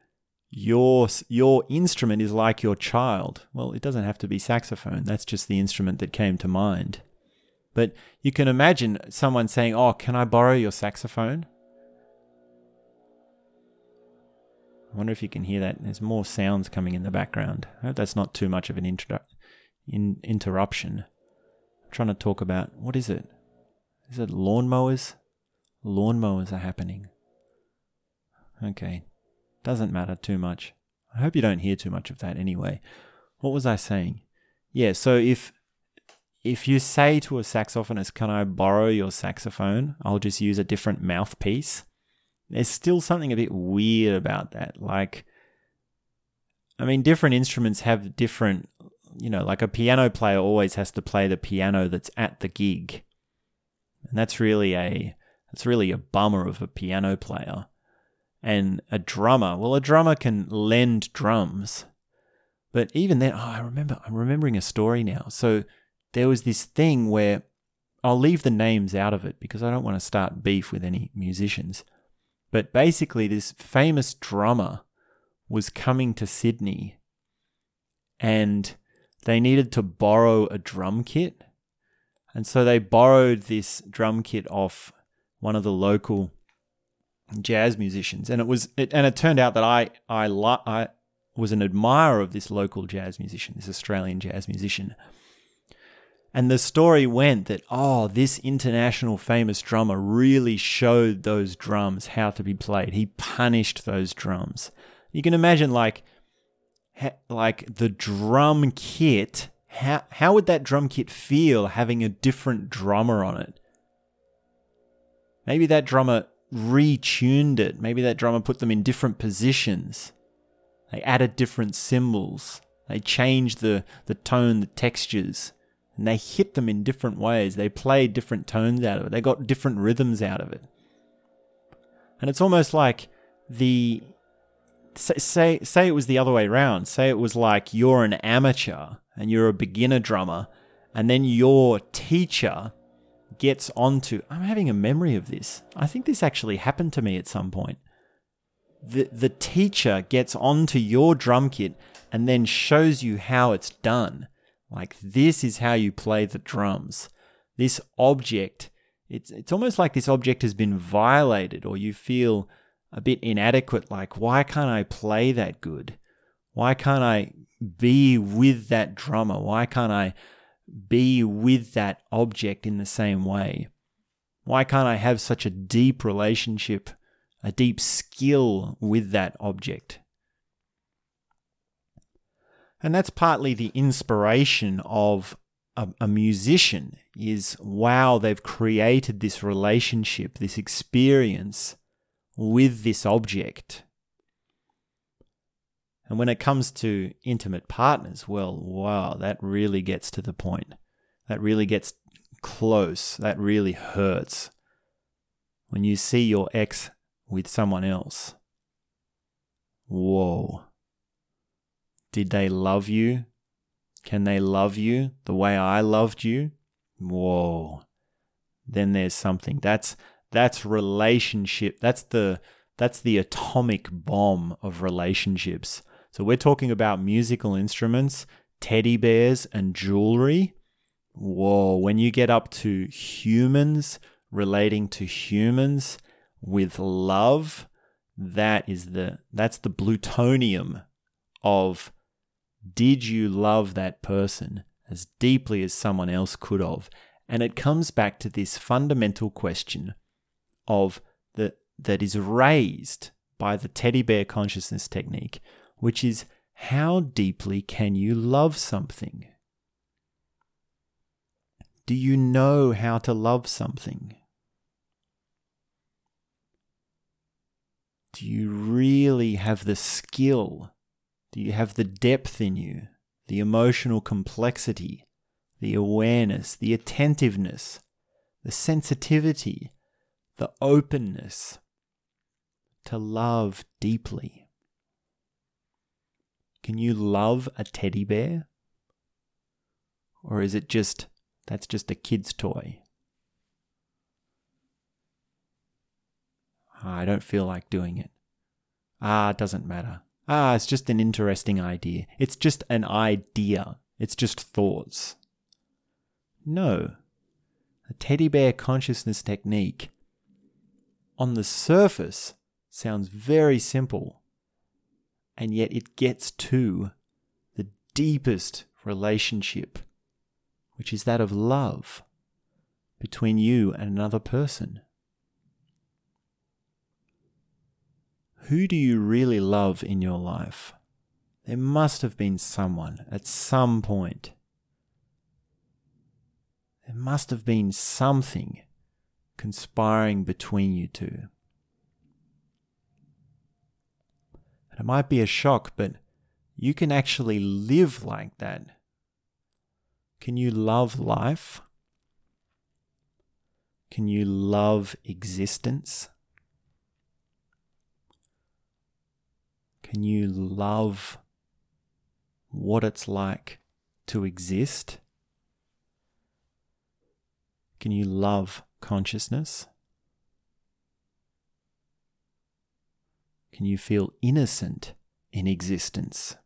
S1: your your instrument is like your child. Well, it doesn't have to be saxophone. That's just the instrument that came to mind. But you can imagine someone saying, "Oh, can I borrow your saxophone?" I wonder if you can hear that. There's more sounds coming in the background. I hope that's not too much of an introdu- in, interruption. I'm trying to talk about what is it? Is it lawnmowers? Lawnmowers are happening. Okay, doesn't matter too much. I hope you don't hear too much of that anyway. What was I saying? Yeah, so if if you say to a saxophonist, "Can I borrow your saxophone?" I'll just use a different mouthpiece. There's still something a bit weird about that. Like I mean, different instruments have different, you know, like a piano player always has to play the piano that's at the gig. And that's really a that's really a bummer of a piano player and a drummer. Well, a drummer can lend drums, but even then, oh, I remember, I'm remembering a story now. So there was this thing where I'll leave the names out of it because I don't want to start beef with any musicians. But basically, this famous drummer was coming to Sydney and they needed to borrow a drum kit. And so they borrowed this drum kit off one of the local jazz musicians, and it was it, and it turned out that I I I was an admirer of this local jazz musician, this Australian jazz musician. And the story went that, oh, this international famous drummer really showed those drums how to be played. He punished those drums. You can imagine, like, ha- like the drum kit. How how would that drum kit feel having a different drummer on it? Maybe that drummer retuned it. Maybe that drummer put them in different positions. They added different cymbals. They changed the, the tone, the textures, and they hit them in different ways. They played different tones out of it. They got different rhythms out of it. And it's almost like the say say it was the other way around. Say it was like you're an amateur and you're a beginner drummer, and then your teacher gets onto. I'm having a memory of this. I think this actually happened to me at some point the the teacher gets onto your drum kit and then shows you how it's done. Like this is how you play the drums. This object, it's it's almost like this object has been violated or you feel a bit inadequate like why can't I play that good? Why can't I be with that drummer? Why can't I be with that object in the same way? Why can't I have such a deep relationship a deep skill with that object. And that's partly the inspiration of a, a, musician is wow, they've created this relationship, this experience with this object. And when it comes to intimate partners, well, wow, that really gets to the point. That really gets close. That really hurts. When you see your ex with someone else. Whoa. Did they love you? Can they love you the way I loved you? Whoa. Then there's something. That's that's relationship. That's the that's the atomic bomb of relationships. So we're talking about musical instruments, teddy bears and jewelry. Whoa, when you get up to humans relating to humans, with love, that is the that's the plutonium of did you love that person as deeply as someone else could have? And it comes back to this fundamental question of the that is raised by the teddy bear consciousness technique, which is how deeply can you love something? Do you know how to love something? Do you really have the skill? Do you have the depth in you, the emotional complexity, the awareness, the attentiveness, the sensitivity, the openness to love deeply? Can you love a teddy bear? Or is it just, that's just a kid's toy? Ah, I don't feel like doing it. Ah, it doesn't matter. Ah, it's just an interesting idea. It's just an idea. It's just thoughts. No. A teddy bear consciousness technique on the surface sounds very simple, and yet it gets to the deepest relationship, which is that of love between you and another person. Who do you really love in your life? There must have been someone at some point. There must have been something conspiring between you two. And it might be a shock, but you can actually live like that. Can you love life? Can you love existence? Can you love what it's like to exist? Can you love consciousness? Can you feel innocent in existence?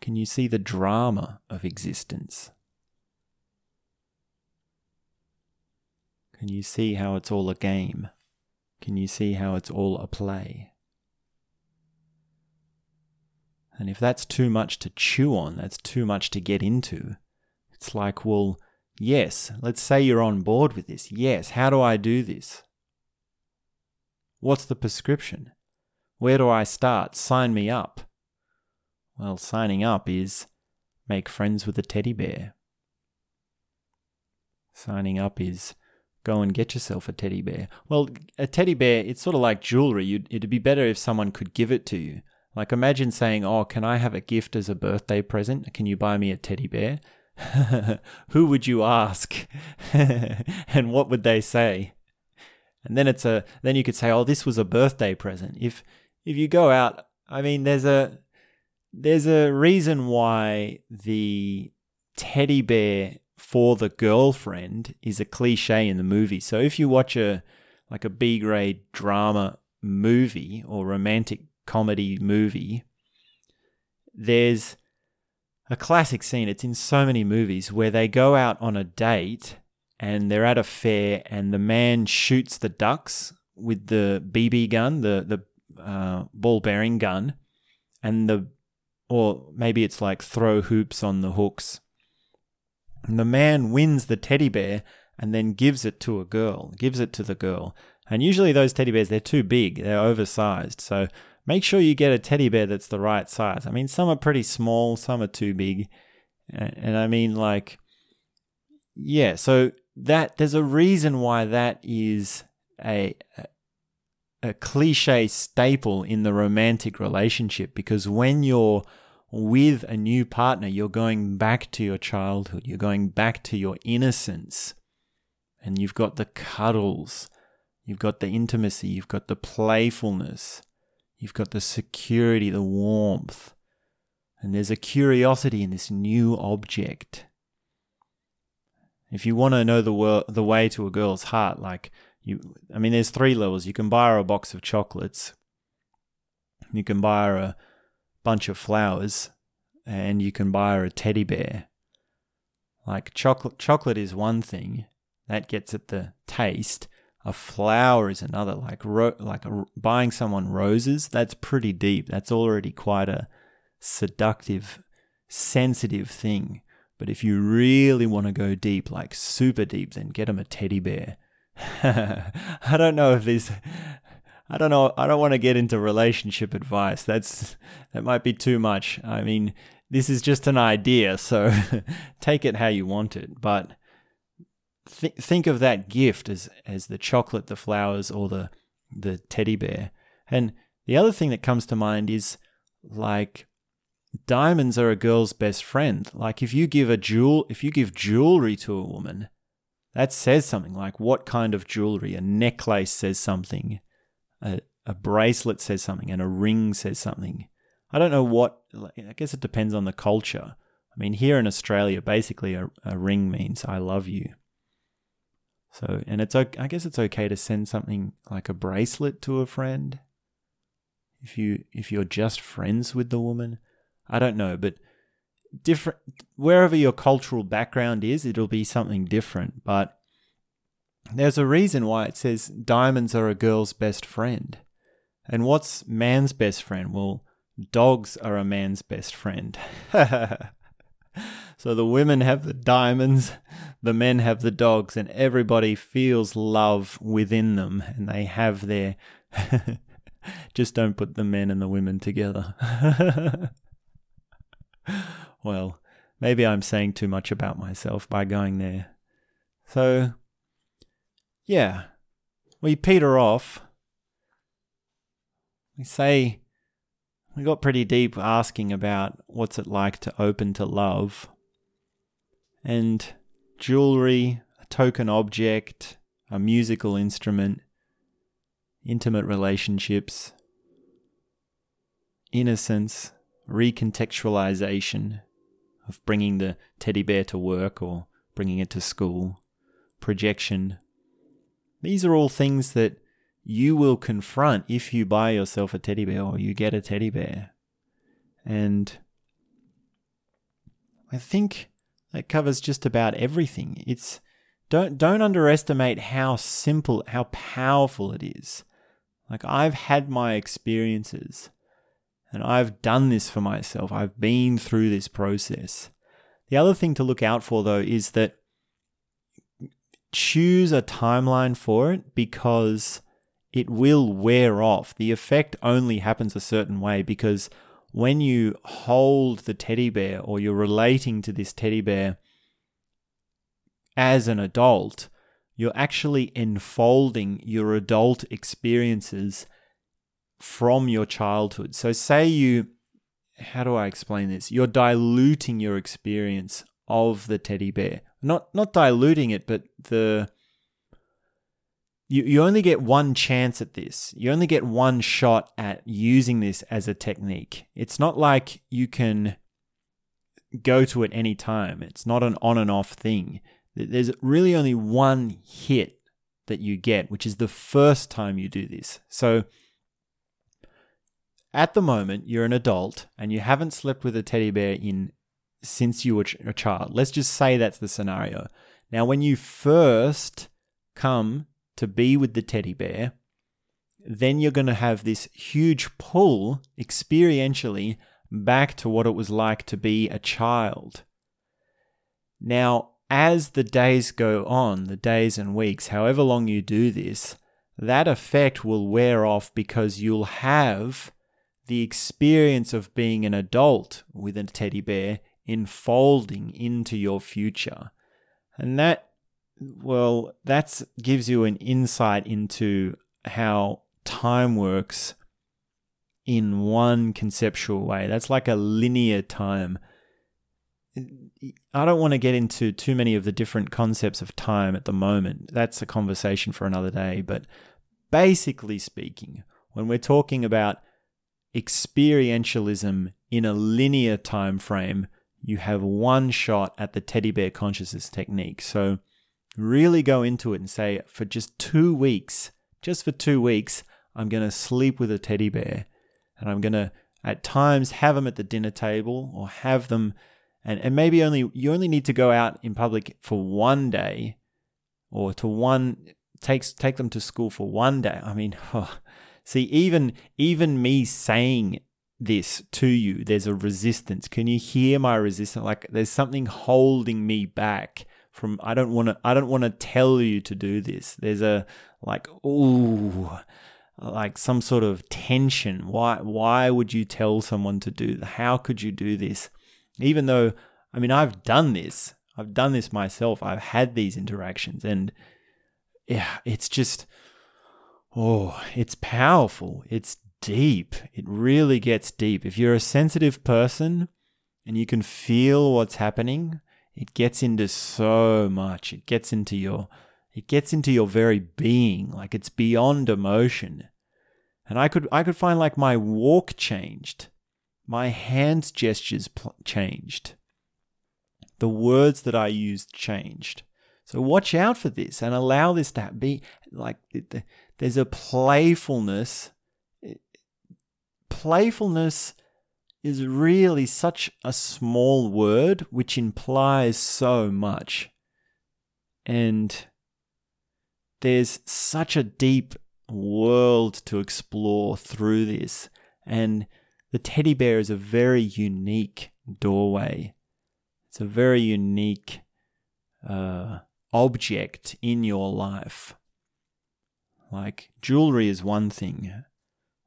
S1: Can you see the drama of existence? Can you see how it's all a game? Can you see how it's all a play? And if that's too much to chew on, that's too much to get into, it's like, well, yes, let's say you're on board with this. Yes, how do I do this? What's the prescription? Where do I start? Sign me up. Well, signing up is make friends with a teddy bear. Signing up is go and get yourself a teddy bear. Well, a teddy bear, it's sort of like jewelry. You'd, it'd be better if someone could give it to you. Like imagine saying, "Oh, can I have a gift as a birthday present? Can you buy me a teddy bear?" Who would you ask? and what would they say? And then it's a then you could say, "Oh, this was a birthday present." If if you go out, I mean, there's a there's a reason why the teddy bear for the girlfriend is a cliche in the movie. So if you watch a like a B grade drama movie or romantic comedy movie, there's a classic scene. It's in so many movies where they go out on a date and they're at a fair and the man shoots the ducks with the BB gun, the the uh, ball bearing gun, and the or maybe it's like throw hoops on the hooks. And the man wins the teddy bear and then gives it to a girl, gives it to the girl. And usually those teddy bears they're too big, they're oversized. So make sure you get a teddy bear that's the right size. I mean, some are pretty small, some are too big. And I mean, like, yeah, so that there's a reason why that is a, a cliche staple in the romantic relationship because when you're with a new partner, you're going back to your childhood, you're going back to your innocence, and you've got the cuddles, you've got the intimacy, you've got the playfulness, You've got the security, the warmth, and there's a curiosity in this new object. If you want to know the wor- the way to a girl's heart, like you, I mean, there's three levels. You can buy her a box of chocolates. You can buy her a bunch of flowers, and you can buy her a teddy bear. Like chocolate, chocolate is one thing that gets at the taste, a flower is another. Like ro- like a, buying someone roses, that's pretty deep. That's already quite a seductive, sensitive thing. But if you really want to go deep, like super deep, then get them a teddy bear. I don't know if these. I don't know. I don't want to get into relationship advice. That's that might be too much. I mean, this is just an idea, so take it how you want it. But th- think of that gift as as the chocolate, the flowers, or the the teddy bear. And the other thing that comes to mind is like diamonds are a girl's best friend. Like if you give a jewel, if you give jewelry to a woman, that says something. Like what kind of jewelry? A necklace says something. A, a bracelet says something, and a ring says something. I don't know what. I guess it depends on the culture. I mean, here in Australia, basically a, a ring means "I love you." So, and it's okay, I guess it's okay to send something like a bracelet to a friend if you if you're just friends with the woman. I don't know, but different wherever your cultural background is, it'll be something different, but there's a reason why it says diamonds are a girl's best friend. And what's man's best friend? Well, dogs are a man's best friend. So the women have the diamonds, the men have the dogs, and everybody feels love within them, and they have their. Just don't put the men and the women together. well, maybe I'm saying too much about myself by going there. So, yeah, we peter off. We say we got pretty deep asking about what's it like to open to love and jewelry, a token object, a musical instrument, intimate relationships, innocence, recontextualization of bringing the teddy bear to work or bringing it to school, projection. These are all things that you will confront if you buy yourself a teddy bear or you get a teddy bear. And I think that covers just about everything. It's don't don't underestimate how simple, how powerful it is. Like I've had my experiences and I've done this for myself. I've been through this process. The other thing to look out for though is that choose a timeline for it because it will wear off. The effect only happens a certain way because when you hold the teddy bear or you're relating to this teddy bear as an adult, you're actually enfolding your adult experiences from your childhood. So, say you, how do I explain this? You're diluting your experience of the teddy bear. Not not diluting it, but the you, you only get one chance at this. You only get one shot at using this as a technique. It's not like you can go to it any time. It's not an on and off thing. There's really only one hit that you get, which is the first time you do this. So at the moment, you're an adult and you haven't slept with a teddy bear in since you were a child. Let's just say that's the scenario. Now, when you first come to be with the teddy bear, then you're going to have this huge pull experientially back to what it was like to be a child. Now, as the days go on, the days and weeks, however long you do this, that effect will wear off because you'll have the experience of being an adult with a teddy bear enfolding into your future. And that, well, that gives you an insight into how time works in one conceptual way. That's like a linear time. I don't want to get into too many of the different concepts of time at the moment. That's a conversation for another day. But basically speaking, when we're talking about experientialism in a linear time frame, you have one shot at the teddy bear consciousness technique. So really go into it and say, for just two weeks, just for two weeks, I'm going to sleep with a teddy bear and I'm going to at times have them at the dinner table or have them and, and maybe only you only need to go out in public for one day or to one takes take them to school for one day. I mean, oh, see even even me saying this to you, there's a resistance. Can you hear my resistance? Like there's something holding me back from I don't want to I don't want to tell you to do this. There's a like ooh like some sort of tension. Why why would you tell someone to do how could you do this? Even though I mean I've done this. I've done this myself. I've had these interactions and yeah, it's just oh, it's powerful. It's deep. It really gets deep. If you're a sensitive person and you can feel what's happening, it gets into so much. It gets into your it gets into your very being, like it's beyond emotion. And I could I could find like my walk changed. My hand gestures pl- changed. The words that I used changed. So watch out for this and allow this to be like there's a playfulness playfulness is really such a small word which implies so much. And there's such a deep world to explore through this. And the teddy bear is a very unique doorway. It's a very unique uh, object in your life. Like jewelry is one thing,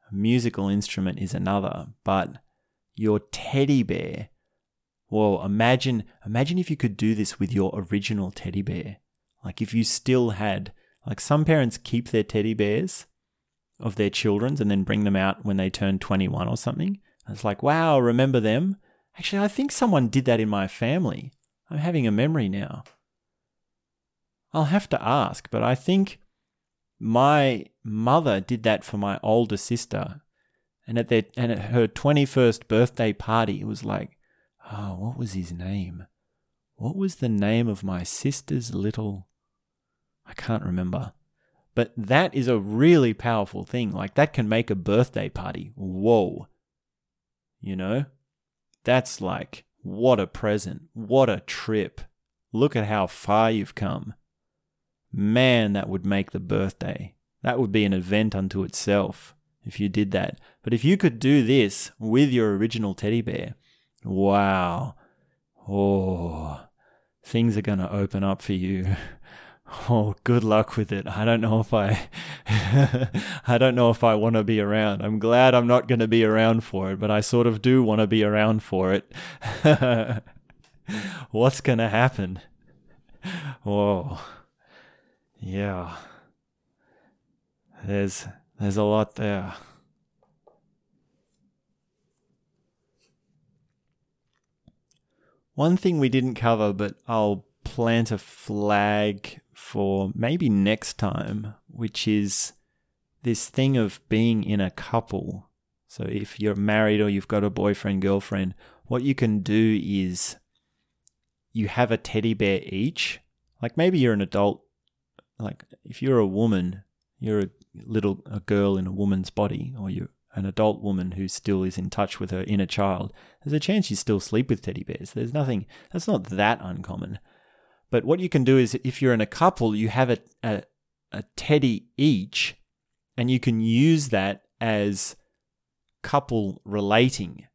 S1: a musical instrument is another, but your teddy bear, well, imagine imagine if you could do this with your original teddy bear. Like if you still had like some parents keep their teddy bears of their children's and then bring them out when they turn 21 or something. it's like, wow, remember them? Actually, I think someone did that in my family. I'm having a memory now. I'll have to ask, but I think my mother did that for my older sister. And at their and at her 21st birthday party, it was like, oh, what was his name? What was the name of my sister's little I can't remember. But that is a really powerful thing. Like that can make a birthday party. Whoa. You know? That's like, What a present. What a trip. Look at how far you've come. Man, that would make the birthday. That would be an event unto itself if you did that. But if you could do this with your original teddy bear, wow. Oh, things are going to open up for you. Oh, good luck with it. I don't know if I I don't know if I want to be around. I'm glad I'm not going to be around for it, but I sort of do want to be around for it. What's going to happen? Oh. Yeah. There's there's a lot there. One thing we didn't cover, but I'll plant a flag for maybe next time, which is this thing of being in a couple. So if you're married or you've got a boyfriend, girlfriend, what you can do is you have a teddy bear each. Like maybe you're an adult, like if you're a woman, you're a little a girl in a woman's body, or you're an adult woman who still is in touch with her inner child, there's a chance you still sleep with teddy bears. There's nothing that's not that uncommon. But what you can do is if you're in a couple, you have a, a, a teddy each, and you can use that as couple relating.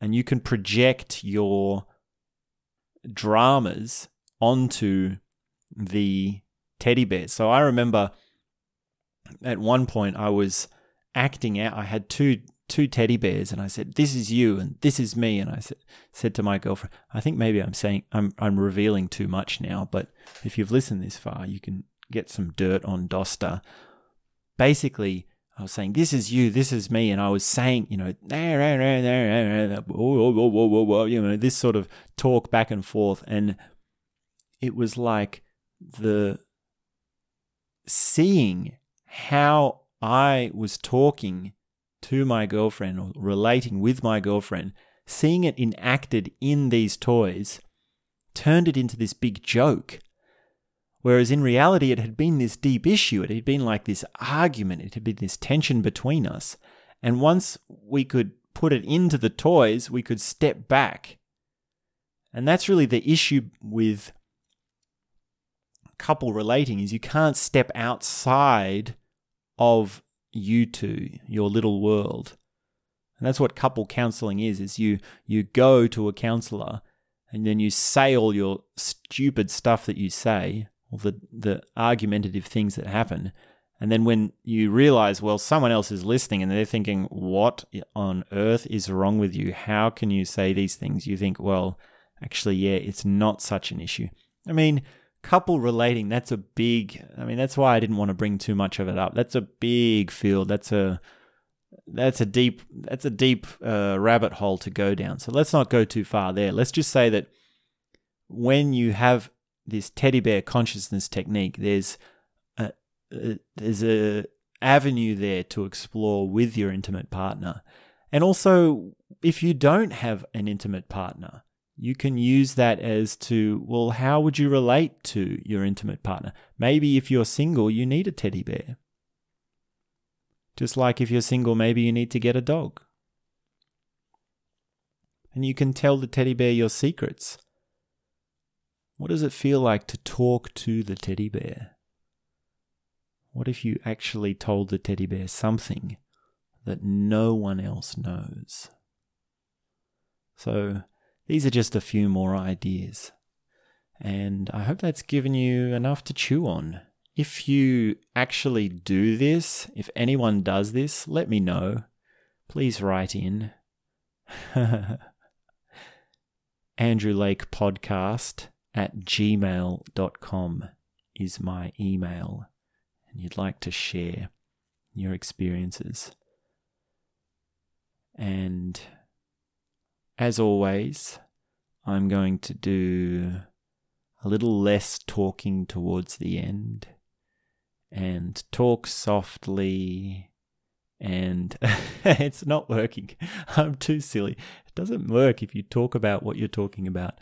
S1: And you can project your dramas onto the teddy bear. So I remember at one point I was acting out. I had two two teddy bears and I said, This is you and this is me. And I said, said to my girlfriend, I think maybe I'm saying, I'm, I'm revealing too much now, but if you've listened this far, you can get some dirt on Dosta. Basically, I was saying, This is you, this is me. And I was saying, you know, you know, this sort of talk back and forth. And it was like the seeing how I was talking to my girlfriend or relating with my girlfriend, seeing it enacted in these toys turned it into this big joke. Whereas in reality, it had been this deep issue. It had been like this argument. It had been this tension between us. And once we could put it into the toys, we could step back. And that's really the issue with couple relating is you can't step outside of you two, your little world. And that's what couple counseling is, is you you go to a counselor and then you say all your stupid stuff that you say, or the, the argumentative things that happen. And then when you realize, well, someone else is listening and they're thinking, what on earth is wrong with you? How can you say these things? You think, well, actually, yeah, it's not such an issue. I mean, couple relating that's a big i mean that's why i didn't want to bring too much of it up. That's a big field. That's a that's a deep that's a deep uh, rabbit hole to go down. So let's not go too far there. Let's just say that when you have this teddy bear consciousness technique there's a, a there's a avenue there to explore with your intimate partner. And also if you don't have an intimate partner you can use that as to, well, how would you relate to your intimate partner? Maybe if you're single, you need a teddy bear. Just like if you're single, maybe you need to get a dog. And you can tell the teddy bear your secrets. What does it feel like to talk to the teddy bear? What if you actually told the teddy bear something that no one else knows? So, these are just a few more ideas. And I hope that's given you enough to chew on. If you actually do this, if anyone does this, let me know. Please write in. Andrew Lake Podcast at gmail.com is my email, and you'd like to share your experiences. And as always, I'm going to do a little less talking towards the end and talk softly. And it's not working. I'm too silly. It doesn't work if you talk about what you're talking about.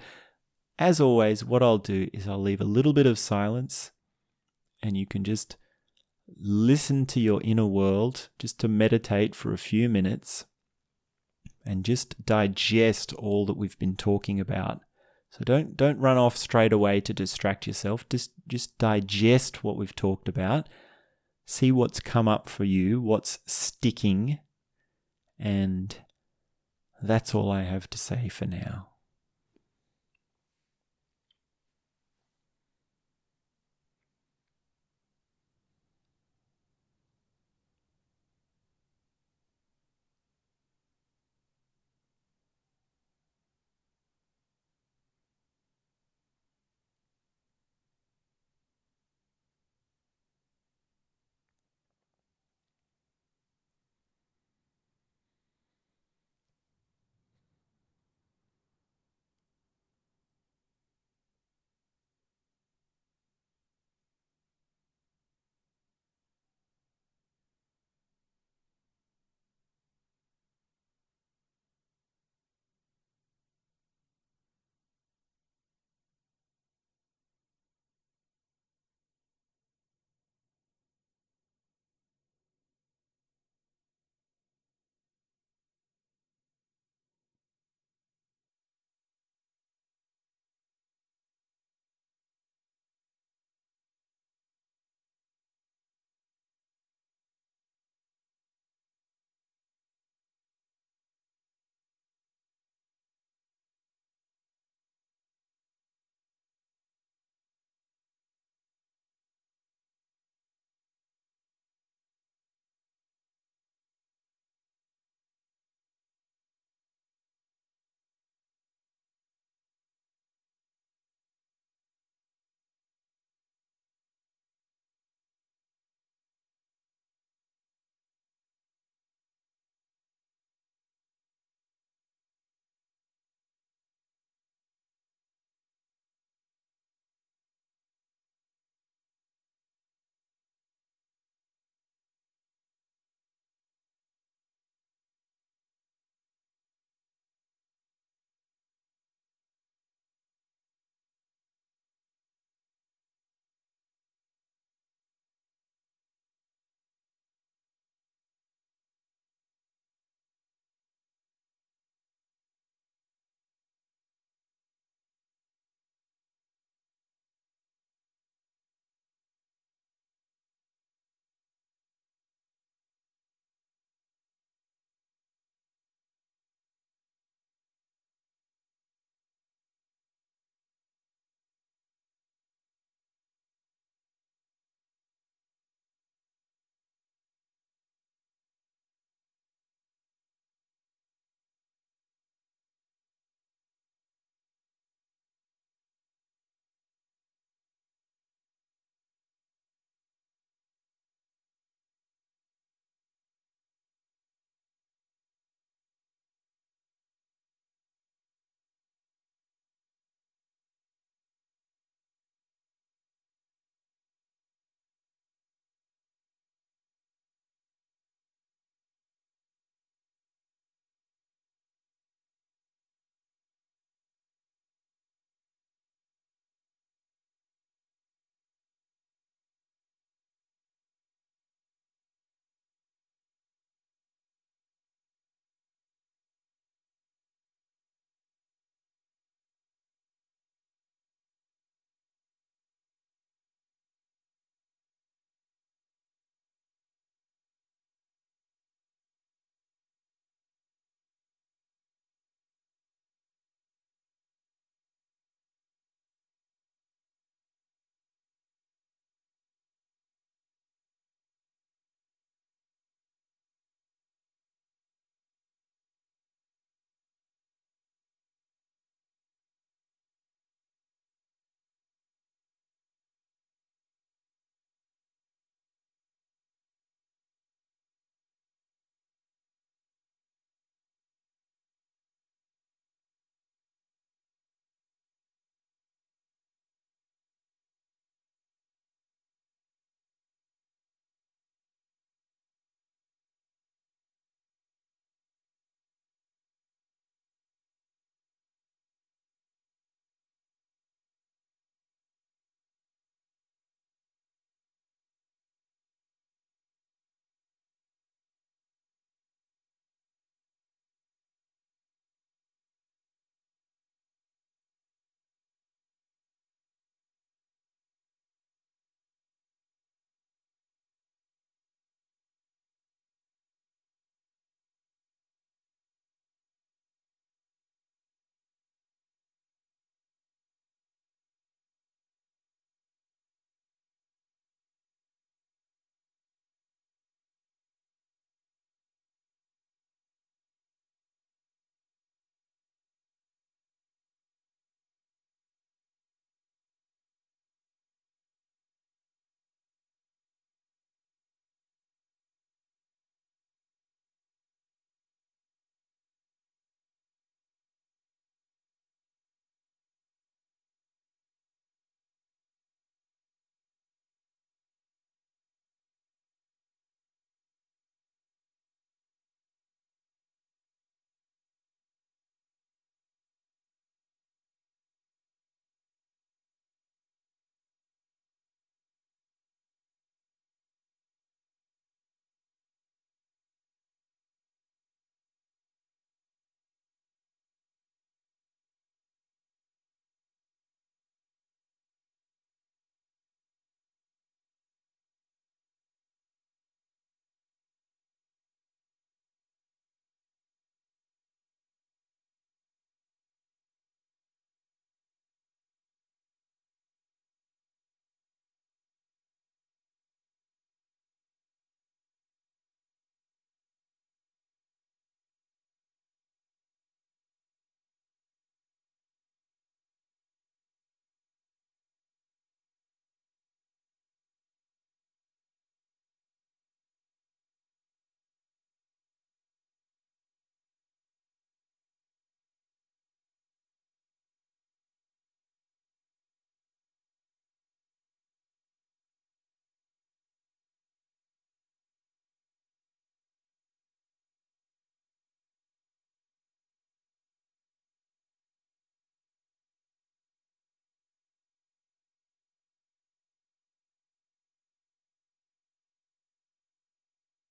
S1: As always, what I'll do is I'll leave a little bit of silence and you can just listen to your inner world, just to meditate for a few minutes and just digest all that we've been talking about. So don't don't run off straight away to distract yourself. Just just digest what we've talked about. See what's come up for you, what's sticking, and that's all I have to say for now.